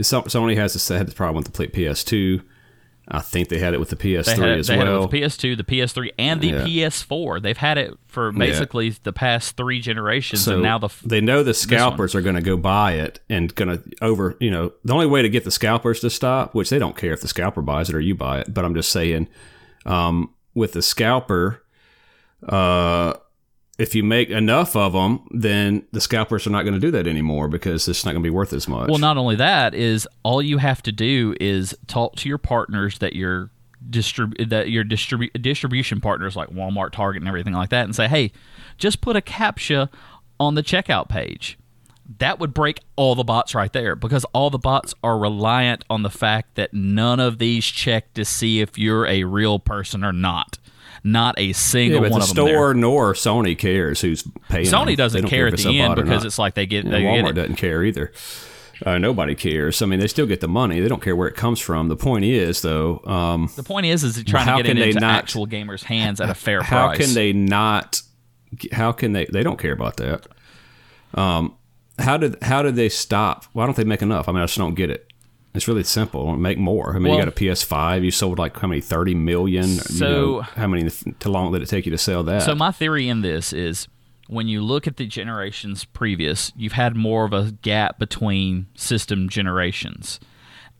A: Sony has had the problem with the PS2 I think they had it with the PS3
B: it,
A: as well.
B: They had it with the PS2, the PS3, and the yeah. PS4. They've had it for basically yeah. the past three generations, so and now the
A: they know the scalpers are going to go buy it and going to over. You know, the only way to get the scalpers to stop, which they don't care if the scalper buys it or you buy it, but I'm just saying, um, with the scalper, uh, if you make enough of them, then the scalpers are not going to do that anymore because it's not going to be worth as much.
B: Well, not only that is all you have to do is talk to your partners that you're distrib- that your distribu- distribution partners like Walmart, Target, and everything like that, and say, hey, just put a captcha on the checkout page. That would break all the bots right there because all the bots are reliant on the fact that none of these check to see if you're a real person or not. Not a single
A: yeah,
B: one
A: the
B: of
A: them. Store nor Sony cares who's paying.
B: Sony doesn't care, at the end because it's like they get. They
A: Walmart
B: get
A: doesn't care either. Uh, nobody cares. I mean, they still get the money. They don't care where it comes from. The point is, though, um,
B: the point is, is trying to get it into not, actual gamers' hands at a fair
A: how
B: price.
A: How can they not? How can they? They don't care about that. Um, how did how did they stop? Why don't they make enough? I mean, I just don't get it. It's really simple. Make more. I mean, well, you got a PS5. You sold like how many? Thirty million. So you know, how many? How long did it take you to sell that?
B: So my theory in this is, when you look at the generations previous, you've had more of a gap between system generations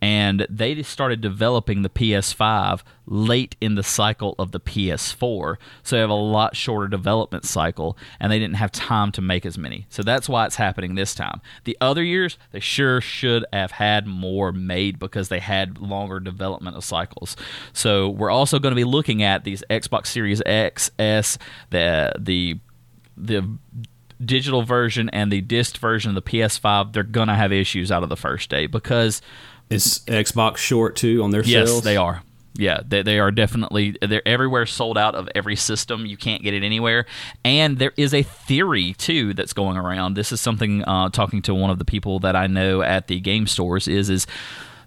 B: and they started developing the PS5 late in the cycle of the PS4. So they have a lot shorter development cycle, and they didn't have time to make as many. So that's why it's happening this time. The other years, they sure should have had more made because they had longer development cycles. So we're also going to be looking at these Xbox Series X, S, the the the digital version and the disc version of the PS5, they're going to have issues out of the first day because
A: Is Xbox short too on their
B: Yes,
A: sales?
B: they are. Yeah, they, they are definitely they're everywhere sold out of every system. You can't get it anywhere. And there is a theory too that's going around. This is something uh, talking to one of the people that I know at the game stores is is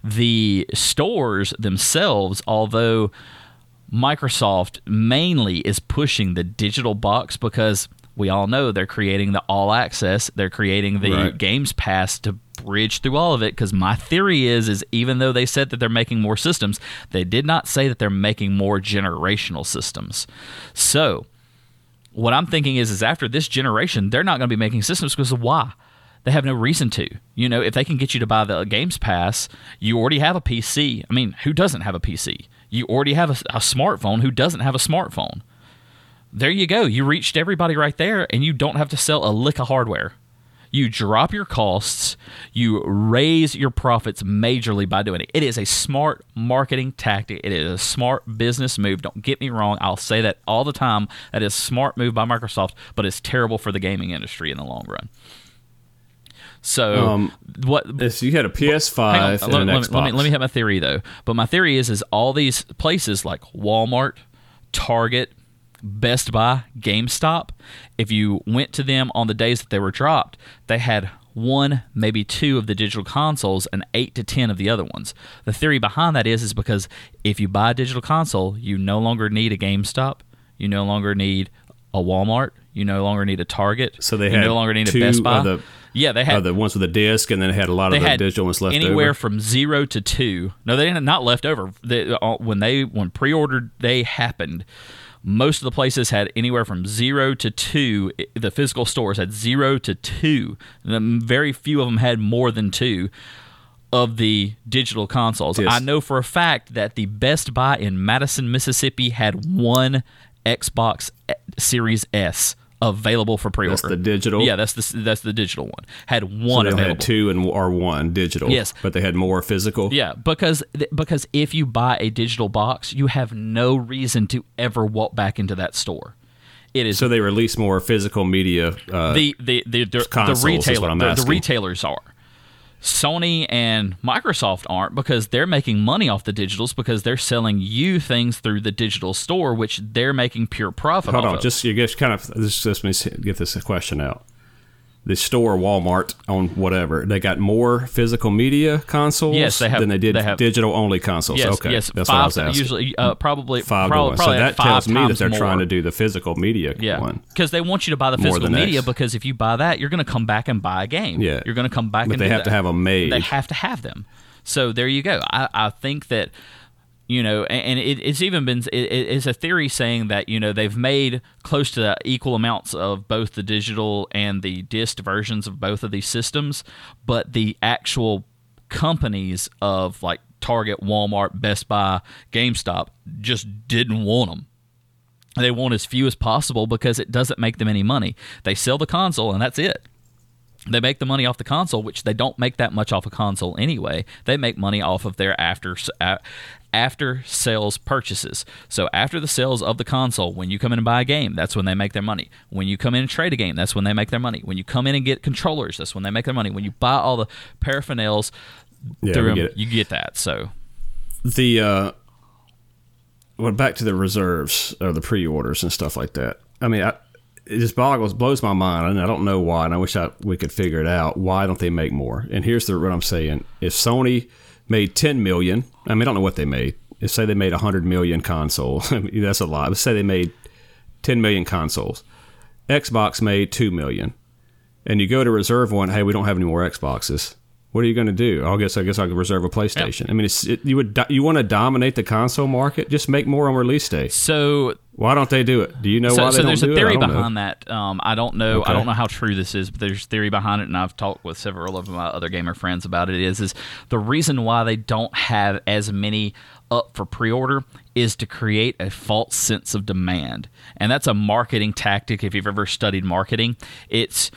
B: the stores themselves, although Microsoft mainly is pushing the digital box because we all know they're creating the all access, they're creating the
A: Right.
B: Games Pass to bridge through all of it because my theory is is even though they said that they're making more systems, they did not say that they're making more generational systems. So, what I'm thinking is is after this generation, they're not going to be making systems because why? They have no reason to. You know, if they can get you to buy the Games Pass, you already have a PC. I mean, who doesn't have a PC? You already have a, a smartphone. Who doesn't have a smartphone? There you go. You reached everybody right there, and you don't have to sell a lick of hardware. You drop your costs, you raise your profits majorly by doing it. It is a smart marketing tactic. It is a smart business move. Don't get me wrong. I'll say that all the time. That is a smart move by Microsoft, but it's terrible for the gaming industry in the long run. So
A: Um,
B: what
A: This- you had a PS5
B: Hang on.
A: and
B: Let,
A: an
B: let me,
A: Xbox.
B: let me let me hit my theory though. But my theory is is all these places like Walmart, Target, Best Buy, GameStop, if you went to them on the days that they were dropped, they had one, maybe two of the digital consoles and eight to ten of the other ones. The theory behind that is is because if you buy a digital console, you no longer need a GameStop, you no longer need a Walmart, you no longer need a Target,
A: So they
B: no longer need a Best Buy.
A: of the-
B: yeah, they had
A: Uh, the ones with the disc, and then it had a lot of the digital ones left
B: anywhere
A: over.
B: from zero to two. No, they didn't not left over. They, uh, when they when pre-ordered day happened, most of the places had anywhere from zero to two. The physical stores had zero to two. And very few of them had more than two of the digital consoles.
A: Yes.
B: I know for a fact that the Best Buy in Madison, Mississippi, had one Xbox eh, Series S available for pre-order.
A: That's the digital?
B: Yeah, that's the that's the digital one. Had
A: So
B: one
A: they only
B: available.
A: had two and or one digital.
B: Yes.
A: but they had more physical.
B: Yeah, because because if you buy a digital box, you have no reason to ever walk back into that store. It is
A: So they release more physical media. Uh,
B: the the the, the, the
A: consoles what
B: retailer the, the retailers are. Sony and Microsoft aren't because they're making money off the digitals because they're selling you things through the digital store, which they're making pure profit.
A: hold on,
B: of.
A: just you just kind of just, just let me get this question out. The store Walmart on whatever they got more physical media consoles
B: Yes, they have-
A: than they did
B: they have-
A: digital only consoles.
B: yes,
A: okay,
B: yes,
A: that's
B: five,
A: what I was asking.
B: usually uh, probably
A: five to
B: prob-
A: one.
B: probably
A: So that tells me that they're trying to do the physical media
B: Yeah,
A: one.
B: because they want you to buy the physical media
A: X.
B: because if you buy that, you're going to come back and buy a game.
A: Yeah.
B: you're going to come back.
A: But
B: and
A: they have to
B: have
A: have 'em made.
B: They have to have them. So there you go. I, I think that you know, and, it, it's even been it, it's a theory saying that you know they've made close to equal amounts of both the digital and the disc versions of both of these systems, but the actual companies of like Target, Walmart, Best Buy, GameStop just didn't want them they want as few as possible because it doesn't make them any money. They sell the console and that's it. They make the money off the console, which they don't make that much off a console anyway. They make money off of their after after sales purchases. So after the sales of the console, when you come in and buy a game, that's when they make their money. When you come in and trade a game, that's when they make their money. When you come in and get controllers, that's when they make their money. When you buy all the paraphernals
A: Yeah,
B: through them,
A: get
B: you get that. So
A: the uh well back to the reserves or the pre-orders and stuff like that i mean I, it just boggles blows my mind and i don't know why and i wish I, we could figure it out why don't they make more and here's the what i'm saying if sony made 10 million. I mean i don't know what they made. If say they made 100 million consoles I mean, that's a lot. Let's say they made 10 million consoles. Xbox made 2 million. And you go to reserve one hey we don't have any more xboxes what are you going to do? I guess I guess I could reserve a PlayStation. I mean, it's, it, you would you want to dominate the console market? Just make more on release day.
B: so
A: Why don't they do it? Do you know
B: so,
A: why they
B: so there's a theory
A: don't know.
B: behind that. Um, I don't know.
A: Okay.
B: I don't know how true this is, but there's theory behind it, and I've talked with several of my other gamer friends about it. Is is the reason why they don't have as many up for pre-order is to create a false sense of demand, and that's a marketing tactic. If you've ever studied marketing, it's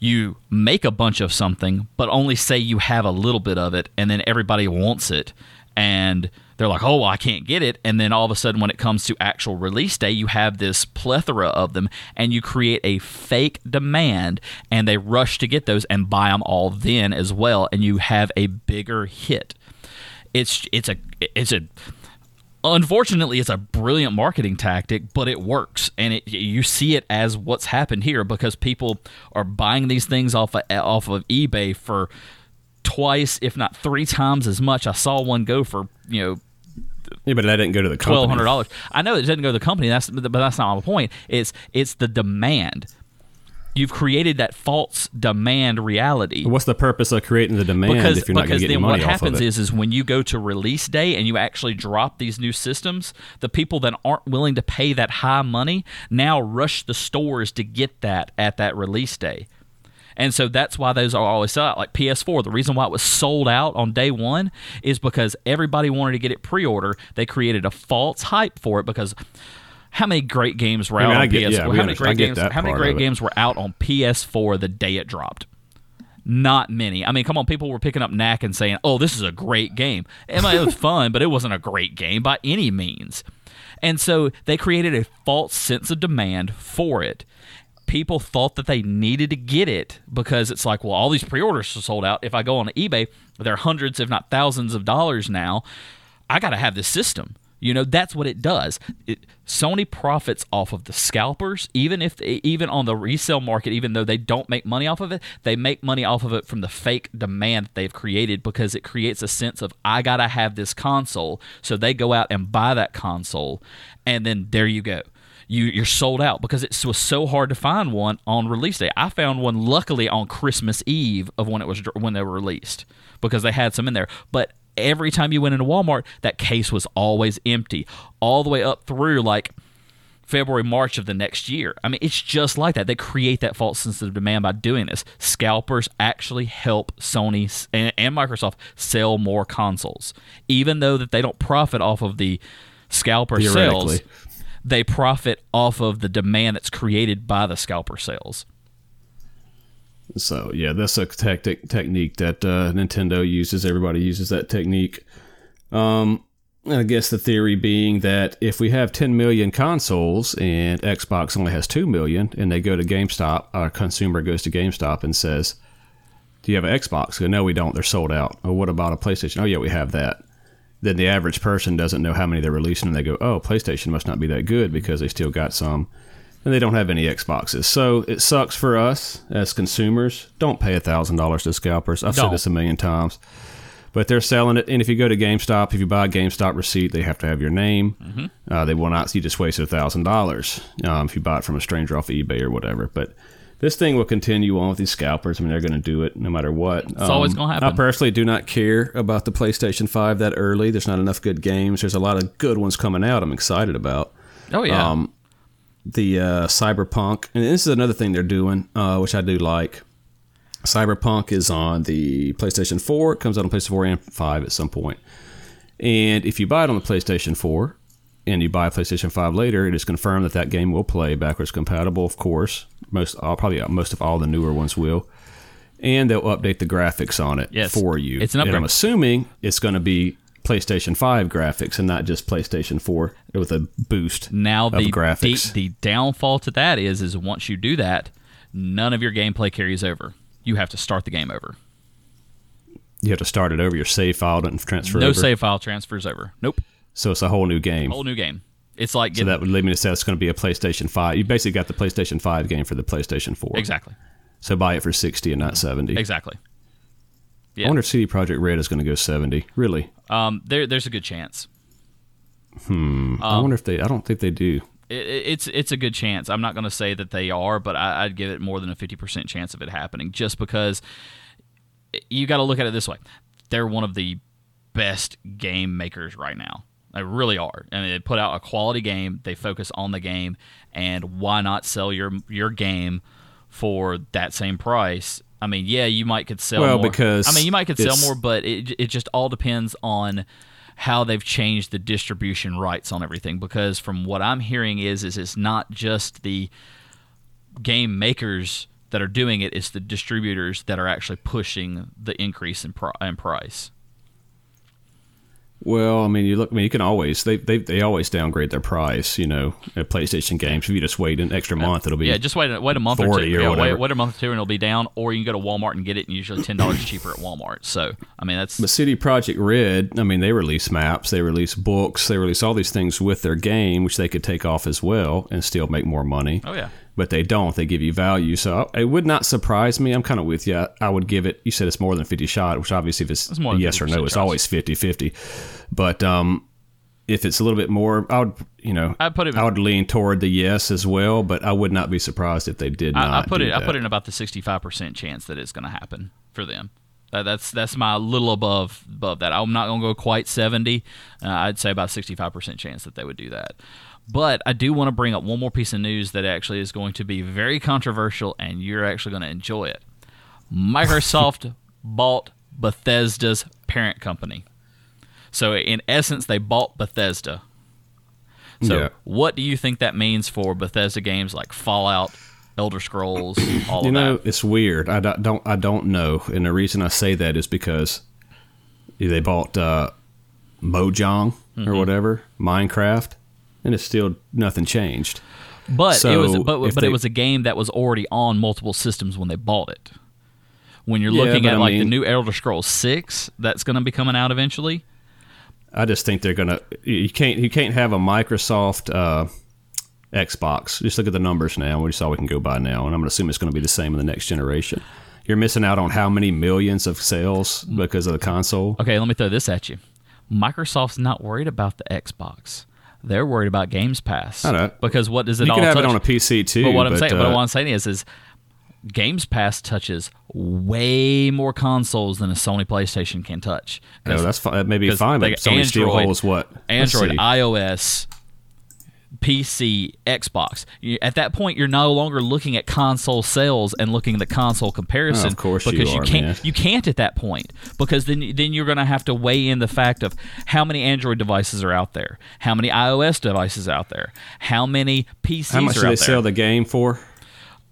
B: you make a bunch of something, but only say you have a little bit of it, and then everybody wants it, and they're like, "Oh, well, I can't get it," and then all of a sudden, when it comes to actual release day, you have this plethora of them, and you create a fake demand, and they rush to get those and buy them all then as well, and you have a bigger hit. it's it's a it's a unfortunately it's a brilliant marketing tactic but it works and it, you see it as what's happened here because people are buying these things off of, off of ebay for twice if not three times as much i saw one go for you know
A: Yeah, but that didn't go to the company.
B: twelve hundred dollars. I know it doesn't go to the company. That's but that's not my point. It's it's the demand. You've created that false demand reality.
A: What's the purpose of creating the demand
B: Because,
A: if you're not going
B: because
A: to get
B: then
A: any money
B: what
A: of
B: happens
A: it?
B: is is when you go to release day and you actually drop these new systems, the people that aren't willing to pay that high money now rush the stores to get that at that release day. And so that's why those are always sold out. Like PS4, the reason why it was sold out on day one is because everybody wanted to get it pre-order. They created a false hype for it because how many great games were
A: I
B: out
A: mean, I
B: on
A: get-
B: PS4?
A: yeah,
B: how many
A: understand-
B: great games? How many great games were out on PS4 the day it dropped? Not many. I mean, come on, people were picking up Knack and saying, "Oh, this is a great game." I it was fun, but it wasn't a great game by any means. And so they created a false sense of demand for it. People thought that they needed to get it because it's like, well, all these pre-orders are sold out. If I go on eBay, they're hundreds, if not thousands, of dollars now. I got to have this system. You know, that's what it does. It, Sony profits off of the scalpers, even if they, even on the resale market, even though they don't make money off of it, they make money off of it from the fake demand that they've created because it creates a sense of I gotta have this console. So they go out and buy that console, and then there you go. You, you're sold out because it was so hard to find one on release day. I found one luckily on Christmas Eve of when it was when they were released because they had some in there. But every time you went into Walmart, that case was always empty, all the way up through like February, March of the next year. I mean, it's just like that. They create that false sense of demand by doing this. Scalpers actually help Sony and, and Microsoft sell more consoles, even though that they don't profit off of the scalper sales. They profit off of the demand that's created by the scalper sales.
A: So yeah, that's a tactic technique that uh, Nintendo uses. Everybody uses that technique. Um, I guess the theory being that if we have 10 million consoles and Xbox only has 2 million, and they go to GameStop, a consumer goes to GameStop and says, "Do you have an Xbox?" Go, "No, we don't. They're sold out." Oh, what about a PlayStation? Oh, yeah, we have that. Then the average person doesn't know how many they're releasing, and they go, "Oh, PlayStation must not be that good because they still got some." And they don't have any Xboxes. So it sucks for us as consumers. Don't pay thousand dollars to scalpers. I've said
B: Don't.
A: this a million times. But they're selling it, and if you go to GameStop, if you buy a GameStop receipt, they have to have your name.
B: Mm-hmm.
A: Uh, they will not. You just wasted thousand dollars um, if you buy it from a stranger off eBay or whatever. But this thing will continue on with these scalpers. I mean, they're going to do it no matter what. It's
B: always gonna happen.
A: I personally do not care about the PlayStation Five that early. There's not enough good games. There's a lot of good ones coming out. I'm excited about
B: Oh yeah,
A: Um, the uh, Cyberpunk, and this is another thing they're doing, uh, which I do like. Cyberpunk is on the PlayStation 4. It comes out on PlayStation 4 and 5 at some point. And if you buy it on the PlayStation 4 and you buy a PlayStation 5 later, it is confirmed that that game will play backwards compatible, of course. Most, uh, probably most of all the newer ones will. And they'll update the graphics on it
B: Yes.
A: for you.
B: It's an
A: And I'm assuming it's going to be PlayStation 5 graphics and not just PlayStation 4 with a boost
B: now
A: of
B: the, the
A: graphics.
B: the downfall to that is is once you do that, none of your gameplay carries over. You have to start the game over.
A: you have to start it over. Your save file doesn't transfer
B: No
A: over.
B: save file transfers over. Nope,
A: So it's a whole new game.
B: whole new game. It's like
A: so that would lead me to say it's going to be a PlayStation 5. You basically got the PlayStation 5 game for the PlayStation 4.
B: exactly,
A: So buy it for 60 and not 70.
B: exactly.
A: I wonder if CD Projekt Red is going to go 70. Really?
B: Um, there there's a good chance. Hmm.
A: I wonder if they. I don't think they do.
B: It, it- it's it's a good chance. I'm not going to say that they are, but I, I'd give it more than a 50% chance of it happening, just because you got to look at it this way: they're one of the best game makers right now. They really are. I mean, they put out a quality game. They focus on the game, and why not sell your your game for that same price? I mean, yeah, you might could sell
A: Well,
B: more.
A: because
B: I mean, you might could sell more, but it it just all depends on how they've changed the distribution rights on everything. Because from what I'm hearing is is it's not just the game makers that are doing it; it's the distributors that are actually pushing the increase in, pri- in price.
A: Well, I mean, you look. I mean, you can always they they, they always downgrade their price. You know, at PlayStation games. If you just wait an extra month, it'll be
B: Yeah, just wait a, wait a month or two.
A: or
B: yeah, wait, wait a month or two and it'll be down, or you can go to Walmart and get it, and usually ten dollars cheaper at Walmart. So I mean that's
A: But CD Projekt Red, I mean, they release maps, they release books, they release all these things with their game, which they could take off as well and still make more money.
B: oh yeah.
A: But they don't. They give you value. So it would not surprise me. I'm kind of with you. I would give it, you said it's more than 50 shot, which obviously if it's,
B: more
A: yes or
B: 50%
A: no, it's always 50 50. But um, if it's a little bit more, I would, you know,
B: I'd put it-
A: I would lean toward the yes as well, but I would not be surprised if they did not.
B: I, I put
A: do
B: it. I put it in about the sixty-five percent chance that it's going to happen for them. That, that's that's my little above above that. I'm not going to go quite seventy. Uh, I'd say about sixty-five percent chance that they would do that. But I do want to bring up one more piece of news that actually is going to be very controversial, and you're actually going to enjoy it. Microsoft bought Bethesda's parent company. So in essence, they bought Bethesda. So
A: Yeah.
B: what do you think that means for Bethesda games like Fallout, Elder Scrolls, all
A: You
B: of
A: know,
B: that?
A: it's weird. I don't- don't. I don't know, and the reason I say that is because they bought uh, Mojang
B: Mm-hmm.
A: or whatever Minecraft, and it's still nothing changed.
B: But it was but, but
A: they-
B: it was a game that was already on multiple systems when they bought it. When you're
A: Yeah,
B: looking at
A: I
B: like the new Elder Scrolls 6 that's going to be coming out eventually.
A: I just think they're gonna. You can't. You can't have a Microsoft uh, Xbox. Just look at the numbers now. We saw we can go by now, and I'm gonna assume it's going to be the same in the next generation. You're missing out on how many millions of sales because of the console.
B: Okay, let me throw this at you. Microsoft's not worried about the Xbox. They're worried about Games Pass.
A: I know.
B: Because what does it
A: You
B: all
A: can have
B: touch?
A: it on a PC too.
B: But what I'm saying, but
A: uh,
B: what I'm saying is, is Games Pass touches way more consoles than a Sony PlayStation can touch.
A: No, that's fine. That may be fine, but Sony still
B: Android-
A: holds what?
B: Android, iOS, PC, Xbox. You, at that point, you're no longer looking at console sales and looking at the console comparison.
A: Oh, of course you
B: because
A: are,
B: can't
A: man.
B: you can't at that point because then then you're going to have to weigh in the fact of how many Android devices are out there, how many iOS devices are out there, how many PCs
A: How much
B: are
A: do
B: out
A: they
B: there.
A: sell the game for?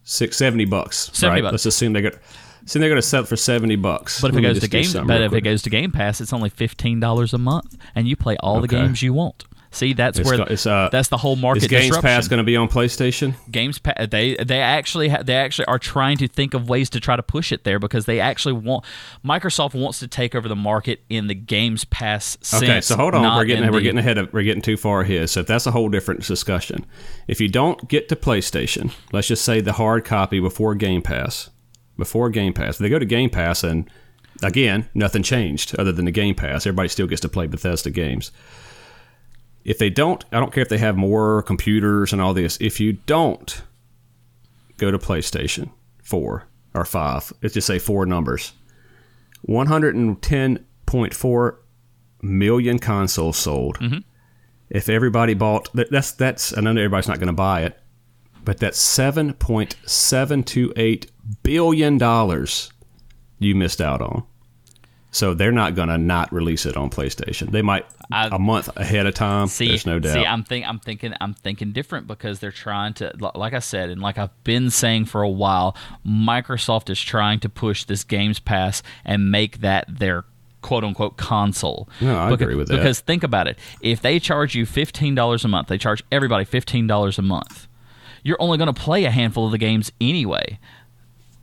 A: Six seventy bucks.
B: 70
A: right?
B: bucks.
A: Let's assume they're gonna. Assume they're going to sell it for seventy bucks.
B: But if
A: Let
B: it goes to game, but if it goes to Game Pass, it's only fifteen dollars a month, and you play all the games you want. See, that's
A: It's
B: where
A: it's, uh,
B: that's the whole market
A: is Games
B: disruption.
A: Pass going to be on PlayStation?
B: Games Pass, they they actually ha- they actually are trying to think of ways to try to push it there because they actually want Microsoft wants to take over the market in the Games Pass sense.
A: Okay, so hold on. We're getting we're
B: the-
A: getting ahead of we're getting too far ahead. So if that's a whole different discussion. If you don't get to PlayStation, let's just say the hard copy before Game Pass, before Game Pass, if they go to Game Pass and again nothing changed other than the Game Pass. Everybody still gets to play Bethesda games. If they don't, I don't care if they have more computers and all this. If you don't go to PlayStation four or five, let's just say four numbers. One hundred and ten point four million consoles sold. Mm-hmm. If everybody bought, that- that's that's. I know everybody's not going to buy it, but that's seven point seven two eight billion dollars you missed out on. So they're not going to not release it on PlayStation. They might
B: I-
A: a month ahead of time.
B: See,
A: there's no doubt.
B: see, I'm think I'm thinking I'm thinking different because they're trying to, like I said, and like I've been saying for a while, Microsoft is trying to push this Games Pass and make that their quote unquote console.
A: No, I
B: Beca-
A: agree with that.
B: Because think about it, if they charge you fifteen dollars a month, they charge everybody fifteen dollars a month. You're only going to play a handful of the games anyway.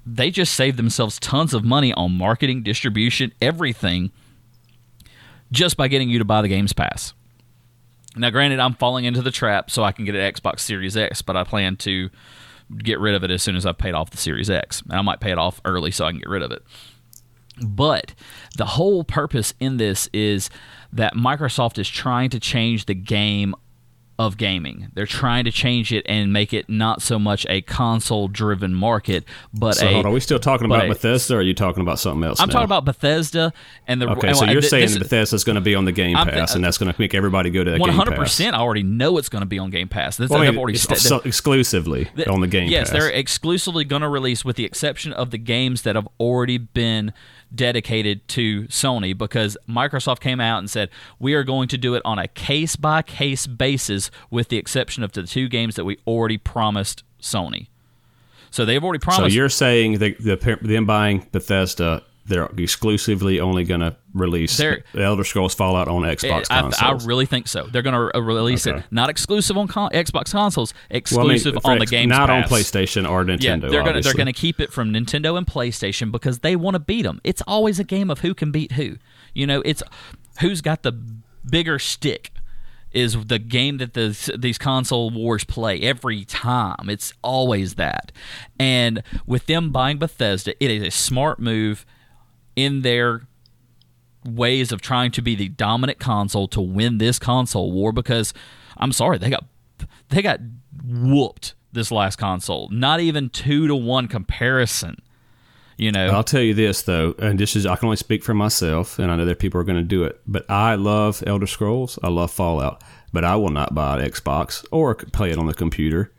B: They just saved themselves tons of money on marketing, distribution, everything, just by getting you to buy the Games Pass. Now, granted, I'm falling into the trap so I can get an Xbox Series X, but I plan to get rid of it as soon as I've paid off the Series X. And I might pay it off early so I can get rid of it. But the whole purpose in this is that Microsoft is trying to change the game of gaming. They're trying to change it and make it not so much a console driven market, but
A: so
B: a.
A: hold on, are we still talking about
B: a-
A: Bethesda, or are you talking about something else?
B: I'm
A: now?
B: talking about Bethesda and the.
A: Okay,
B: and
A: so you're
B: th-
A: saying Bethesda's going to be on the Game
B: I'm-
A: Pass, and that's going to make everybody go to the
B: One
A: Game
B: hundred
A: Pass.
B: percent. I already know it's going to be on Game Pass. This,
A: Well, I mean,
B: already sta-
A: so exclusively on the Game
B: yes,
A: Pass.
B: they're exclusively going to release, with the exception of the games that have already been dedicated to Sony, because Microsoft came out and said we are going to do it on a case by case basis, with the exception of the two games that we already promised Sony. So they've already promised.
A: So you're saying that the, them buying Bethesda they're exclusively only going to release
B: They're-
A: the Elder Scrolls Fallout on eh, Xbox
B: I, I
A: consoles.
B: really think so. They're going to release
A: Okay.
B: it not exclusive on con- Xbox consoles,
A: Well, I mean,
B: exclusive on the
A: X-
B: Games
A: not on PlayStation or Nintendo.
B: Yeah, they're gonna they're gonna keep it from Nintendo and PlayStation because they want to beat them. It's always a game of who can beat who. You know, it's who's got the bigger stick is the game that the, these console wars play every time. It's always that. And with them buying Bethesda, it is a smart move in their ways of trying to be the dominant console to win this console war because I'm sorry, they got they got whooped this last console. Not even 2 to 1 comparison. You know.
A: I'll tell you this though, and this is I can only speak for myself, and I know that people are going to do it. But I love Elder Scrolls. I love Fallout, but I will not buy an Xbox or play it on the computer.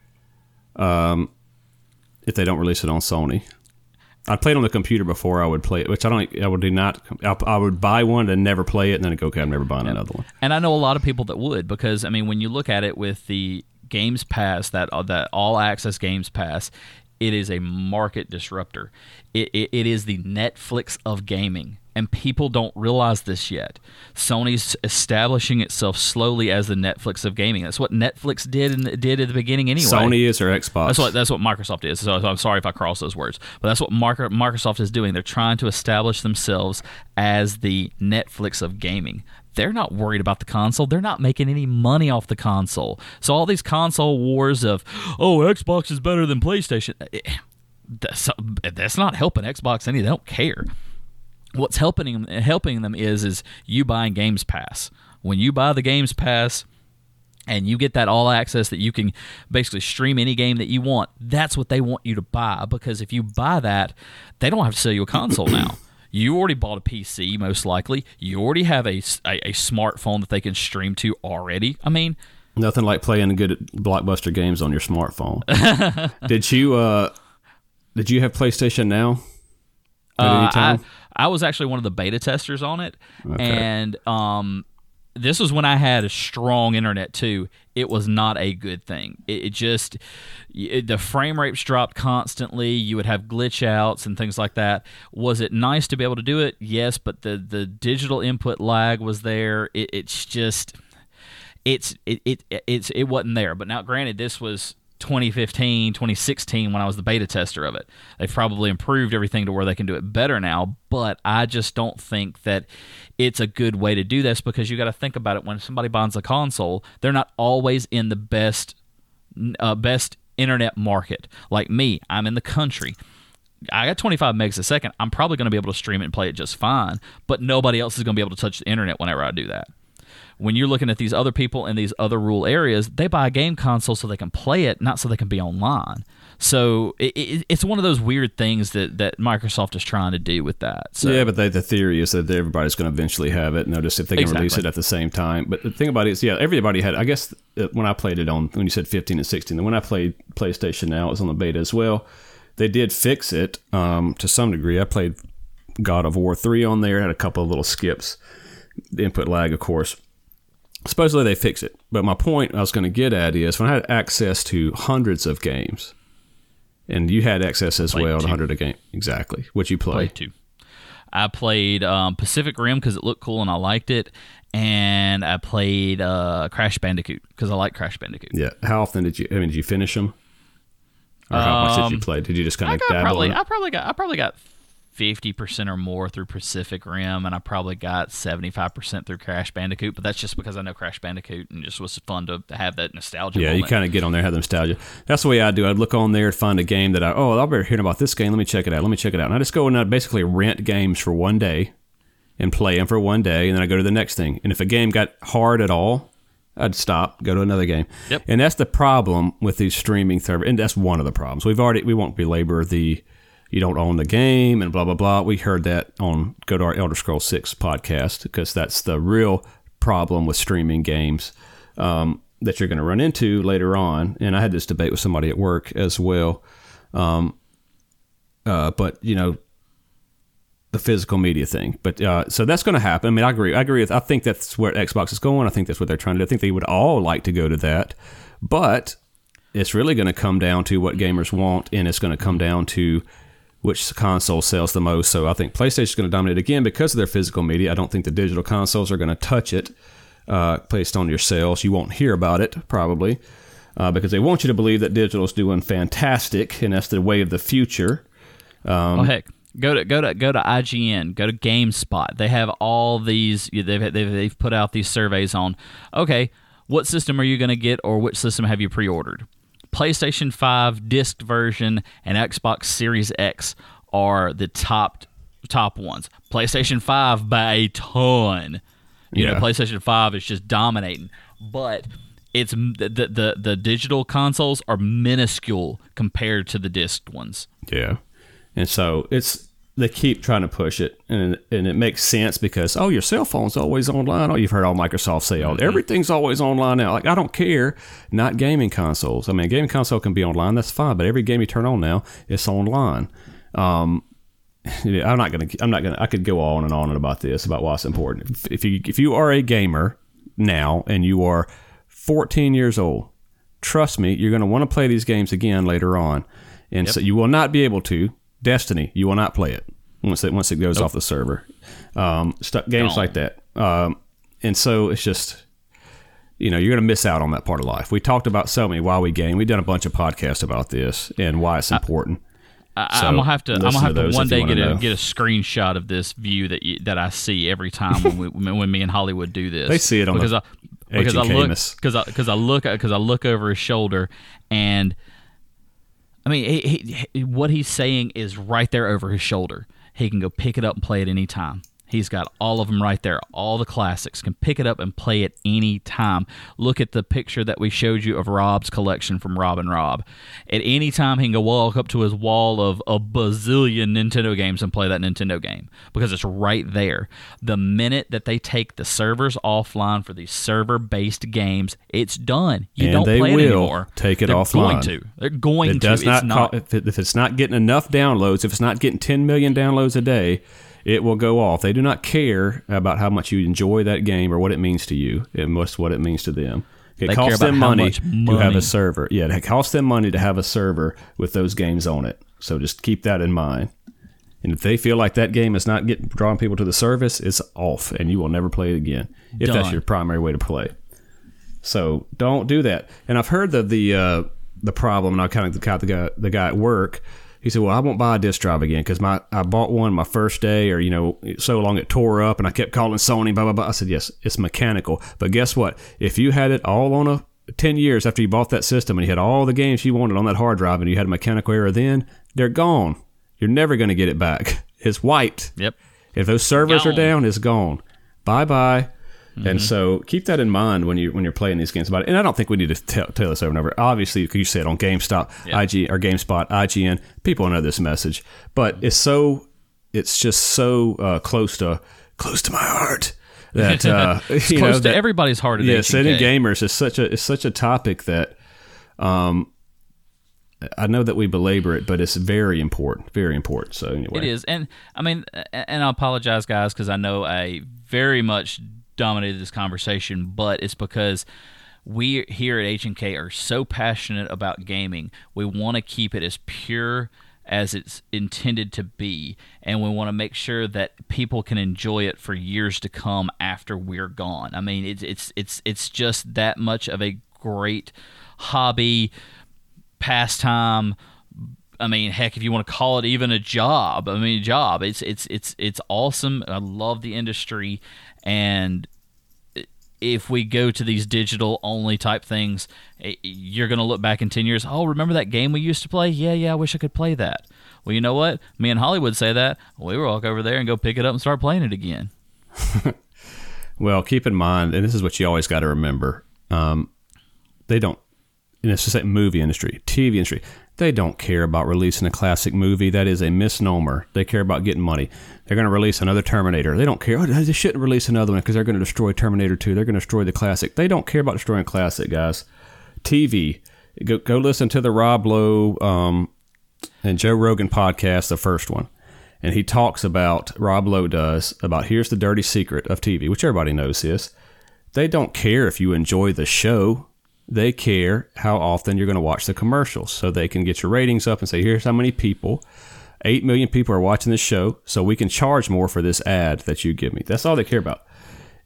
A: Um, if they don't release it on Sony, I played on the computer before I would play it, which I don't. I would do not. I, I would buy one and never play it, and then i go, okay, I'm never buying another one.
B: And I know a lot of people that would because I mean, when you look at it with the Games Pass, that uh, that All Access Games Pass, it is a market disruptor. It, it, it is the Netflix of gaming, and people don't realize this yet. Sony's establishing itself slowly as the Netflix of gaming. That's what Netflix did and did at the beginning anyway.
A: Sony is or Xbox.
B: That's what that's what Microsoft is. So, I'm sorry if I cross those words, but that's what Microsoft is doing. They're trying to establish themselves as the Netflix of gaming. They're not worried about the console. They're not making any money off the console. So all these console wars of, oh, Xbox is better than PlayStation. eh, That's, that's not helping Xbox any. They don't care what's helping them, helping them is is you buying Games Pass. When you buy the Games Pass and you get that all access that you can basically stream any game that you want, that's what they want you to buy because if you buy that, they don't have to sell you a console now. You already bought a PC, most likely. You already have a, a, a smartphone that they can stream to already. I mean,
A: Nothing like playing good blockbuster games on your smartphone. did you uh did you have PlayStation now? At
B: Uh, I,
A: time?
B: I was actually one of the beta testers on it,
A: Okay.
B: and um, this was when I had a strong internet too. It was not a good thing. It, it just it, the frame rates dropped constantly. You would have glitch outs and things like that. Was it nice to be able to do it? Yes, but the the digital input lag was there. It, it's just it's it, it it's it wasn't there. But now, granted, this was 2015, 2016 when I was the beta tester of it. They've probably improved everything to where they can do it better now. But I just don't think that it's a good way to do this because you got to think about it. When somebody buys a console, they're not always in the best uh, best internet market. Like me, I'm in the country. I got 25 megs a second. I'm probably going to be able to stream it and play it just fine, but nobody else is going to be able to touch the internet whenever I do that. When you're looking at these other people in these other rural areas, they buy a game console so they can play it, not so they can be online. So it, it, it's one of those weird things that, that Microsoft is trying to do with that. So
A: yeah, but they, the theory is that everybody's going to eventually have it. Notice if they can release it at the same time. But the thing about it is, yeah, everybody had. I guess uh, when I played it on when you said 15 and 16, then when I played PlayStation now, it was on the beta as well. They did fix it um, to some degree. I played God of War 3 on there, had a couple of little skips, the input lag, of course. Supposedly they fix it. But my point I was going to get at is when I had access to hundreds of games, and you had access as
B: Played
A: well to. 100 of games. Exactly. What you play?
B: played two. I played um, Pacific Rim because it looked cool and I liked it, and I played uh, Crash Bandicoot because I like Crash Bandicoot.
A: Yeah. How often did you? I mean, did you finish them? Or how much did you
B: Um,
A: play? Did you just kind
B: I
A: of
B: got
A: dabble?
B: probably? I probably got I probably got fifty percent or more through Pacific Rim, and I probably got seventy five percent through Crash Bandicoot. But that's just because I know Crash Bandicoot and just was fun to have that nostalgia.
A: yeah, you kind of get on there, have the nostalgia. That's the way I do. I'd look on there, and find a game that I oh, I'll be hearing about this game. Let me check it out. Let me check it out. And I just go and I basically rent games for one day and play them for one day, and then I go to the next thing. And if a game got hard at all, I'd stop, go to another game.
B: Yep.
A: And that's the problem with these streaming servers, and that's one of the problems. We've already we won't belabor the you don't own the game and blah blah blah. We heard that on go to our Elder Scrolls Six podcast because that's the real problem with streaming games um, that you're going to run into later on. And I had this debate with somebody at work as well. Um, uh, but you know, the physical media thing. But uh, so that's going to happen. I mean, I agree. I agree with. I think that's where Xbox is going. I think that's what they're trying to do. I think they would all like to go to that, but it's really going to come down to what gamers want, and it's going to come down to which console sells the most. So I think PlayStation is going to dominate again because of their physical media. I don't think the digital consoles are going to touch it uh, based on your sales. You won't hear about it probably uh, because they want you to believe that digital is doing fantastic and that's the way of the future.
B: Um, oh heck, go to go to go to IGN, go to GameSpot. They have all these. They've they've, they've put out these surveys on. Okay, what system are you going to get, or which system have you pre-ordered? PlayStation 5 disc version and Xbox Series X are the top top ones. PlayStation 5 by a ton. You yeah. know, PlayStation 5 is just dominating. But it's the, the the digital consoles are minuscule compared to the disc ones.
A: Yeah. And so it's they keep trying to push it, and and it makes sense because oh, your cell phone's always online. Oh, you've heard all Microsoft say, oh, mm-hmm. everything's always online now. Like I don't care. Not gaming consoles. I mean, a gaming console can be online. That's fine. But every game you turn on now, it's online. Um, I'm not gonna. I'm not gonna. I could go on and on about this about why it's important. If, if you if you are a gamer now and you are 14 years old, trust me, you're going to want to play these games again later on, and yep. so you will not be able to Destiny, you will not play it once it once it goes nope. off the server. Um, st- games like that, um, and so it's just you know you're going to miss out on that part of life. We talked about so many while we game. We've done a bunch of podcasts about this and why it's important.
B: I, so I'm gonna have to. I'm gonna have to, to one day get a know. get a screenshot of this view that you, that I see every time when we, when me and Holliwood do this.
A: They see it on
B: because
A: the
B: I, because I look because I because I look because I look over his shoulder and I mean, he, he, what he's saying is right there over his shoulder. He can go pick it up and play it anytime. He's got all of them right there, all the classics. Can pick it up and play it any time. Look at the picture that we showed you of Rob's collection from Rob and Rob. At any time, he can go walk up to his wall of a bazillion Nintendo games and play that Nintendo game because it's right there. The minute that they take the servers offline for these server-based games, it's done. You
A: and
B: don't
A: they
B: play
A: will
B: it anymore.
A: Take it
B: They're
A: offline.
B: Going to. They're going
A: it
B: to.
A: Does not,
B: not
A: if, it, if it's not getting enough downloads, if it's not getting 10 million downloads a day it will go off. They do not care about how much you enjoy that game or what it means to you. It must what it means to them. It
B: they
A: costs them money,
B: money,
A: to have a server. Yeah, it costs them money to have a server with those games on it. So just keep that in mind. And if they feel like that game is not getting drawing people to the service, it's off, and you will never play it again if Done. that's your primary way to play. So don't do that. And I've heard that the uh, the problem, and I kind of got the guy the guy at work he said, "Well, I won't buy a disc drive again because my I bought one my first day, or you know, so long it tore up, and I kept calling Sony, blah blah blah." I said, "Yes, it's mechanical, but guess what? If you had it all on a 10 years after you bought that system and you had all the games you wanted on that hard drive and you had a mechanical error then, they're gone. You're never going to get it back. It's wiped.
B: Yep.
A: If those servers gone. are down, it's gone. Bye bye. Mm-hmm. And so keep that in mind when you when you're playing these games about it. And I don't think we need to tell, tell this over and over. Obviously, you said on GameStop, yeah. IG or GameSpot, IGN, people know this message, but it's so it's just so uh, close to close to my heart that uh,
B: it's
A: you
B: close
A: know,
B: to
A: that,
B: everybody's heart.
A: Yeah, setting gamers is such a it's such a topic that um, I know that we belabor it, but it's very important, very important. So anyway,
B: it is, and I mean, and I apologize, guys, because I know I very much dominated this conversation, but it's because we here at H&K are so passionate about gaming. We want to keep it as pure as it's intended to be, and we want to make sure that people can enjoy it for years to come after we're gone. I mean, it's it's it's it's just that much of a great hobby, pastime. I mean, heck, if you want to call it even a job, I mean, job. It's it's it's it's awesome. I love the industry, and if we go to these digital only type things, eh, you're going to look back in 10 years. Oh, remember that game we used to play? Yeah, yeah, I wish I could play that. Well, you know what? Me and Holliwood say that. We walk over there and go pick it up and start playing it again.
A: well, keep in mind, and this is what you always got to remember um, they don't, and it's just like movie industry, TV industry, they don't care about releasing a classic movie. That is a misnomer. They care about getting money. They're going to release another Terminator. They don't care. Oh, they shouldn't release another one because they're going to destroy Terminator 2. They're going to destroy the classic. They don't care about destroying classic, guys. TV. Go, go listen to the Rob Lowe um, and Joe Rogan podcast, the first one. And he talks about, Rob Lowe does, about here's the dirty secret of TV, which everybody knows this. They don't care if you enjoy the show they care how often you're going to watch the commercials so they can get your ratings up and say here's how many people Eight million people are watching this show, so we can charge more for this ad that you give me. That's all they care about.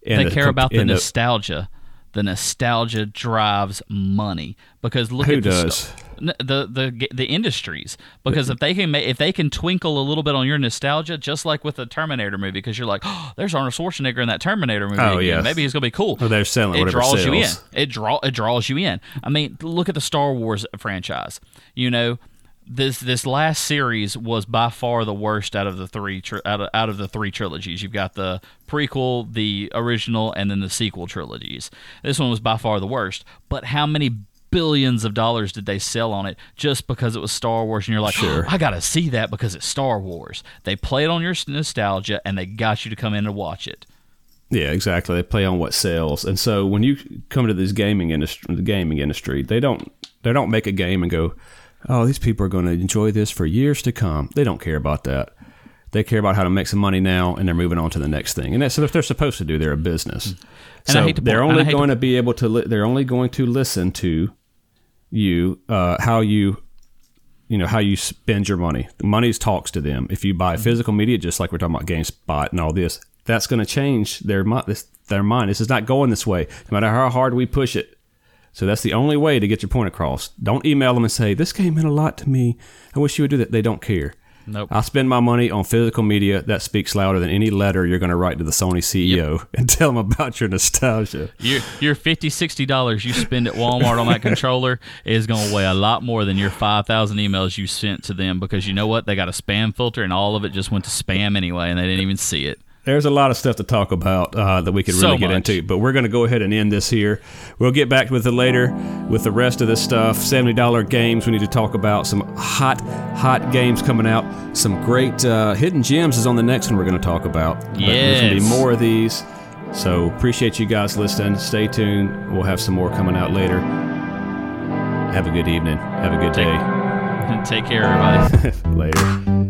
B: And they
A: the
B: care about the nostalgia. The nostalgia drives money because look
A: Who
B: at the
A: does?
B: n- the the the industries because mm-hmm. if they can ma- if they can twinkle a little bit on your nostalgia, just like with the Terminator movie, because you're like, oh, there's Arnold Schwarzenegger in that Terminator movie.
A: Oh, yeah,
B: maybe he's gonna be cool.
A: Oh, they're selling
B: it draws you in. It draw it draws you in. I mean, look at the Star Wars franchise. You know, this this last series was by far the worst out of the three tri- out of, out of the three trilogies. You've got the prequel, the original, and then the sequel trilogies. This one was by far the worst. But how many billions of dollars did they sell on it just because it was Star Wars? And you're like,
A: Sure.
B: I gotta see that because it's Star Wars. They played on your nostalgia and they got you to come in and watch it.
A: Yeah, exactly. They play on what sells, and so when you come to this gaming industry, the gaming industry, they don't they don't make a game and go, "Oh, these people are going to enjoy this for years to come." They don't care about that. They care about how to make some money now, and they're moving on to the next thing. And that's what they're supposed to do. They're a business,
B: And I
A: so
B: hate to
A: they're only
B: hate to-
A: going to be able to. Li- they're only going to listen to you, uh, how you you know how you spend your money. The money talks to them. If you buy physical media, just like we're talking about GameStop and all this, that's going to change their mind. This, their mind. This is not going this way, no matter how hard we push it. So that's the only way to get your point across. Don't email them and say this game meant a lot to me. I wish you would do that. They don't care.
B: Nope.
A: I spend my money on physical media. That speaks louder than any letter you're going to write to the Sony CEO and tell them about your nostalgia.
B: Your your 50 60 dollars you spend at Walmart on that controller is going to weigh a lot more than your 5000 emails you sent to them because you know what they got a spam filter and all of it just went to spam anyway and they didn't even see it.
A: There's a lot of stuff to talk about uh, that we could
B: So
A: really get into, but we're going to go ahead and end this here. We'll get back with it later with the rest of this stuff. $70 games. We need to talk about some hot, hot games coming out. Some great uh, hidden gems is on the next one we're going to talk about. But There's going to be more of these. So appreciate you guys listening. Stay tuned. We'll have some more coming out later. Have a good evening. Have a good
B: Take-
A: day.
B: Take care everybody.
A: later.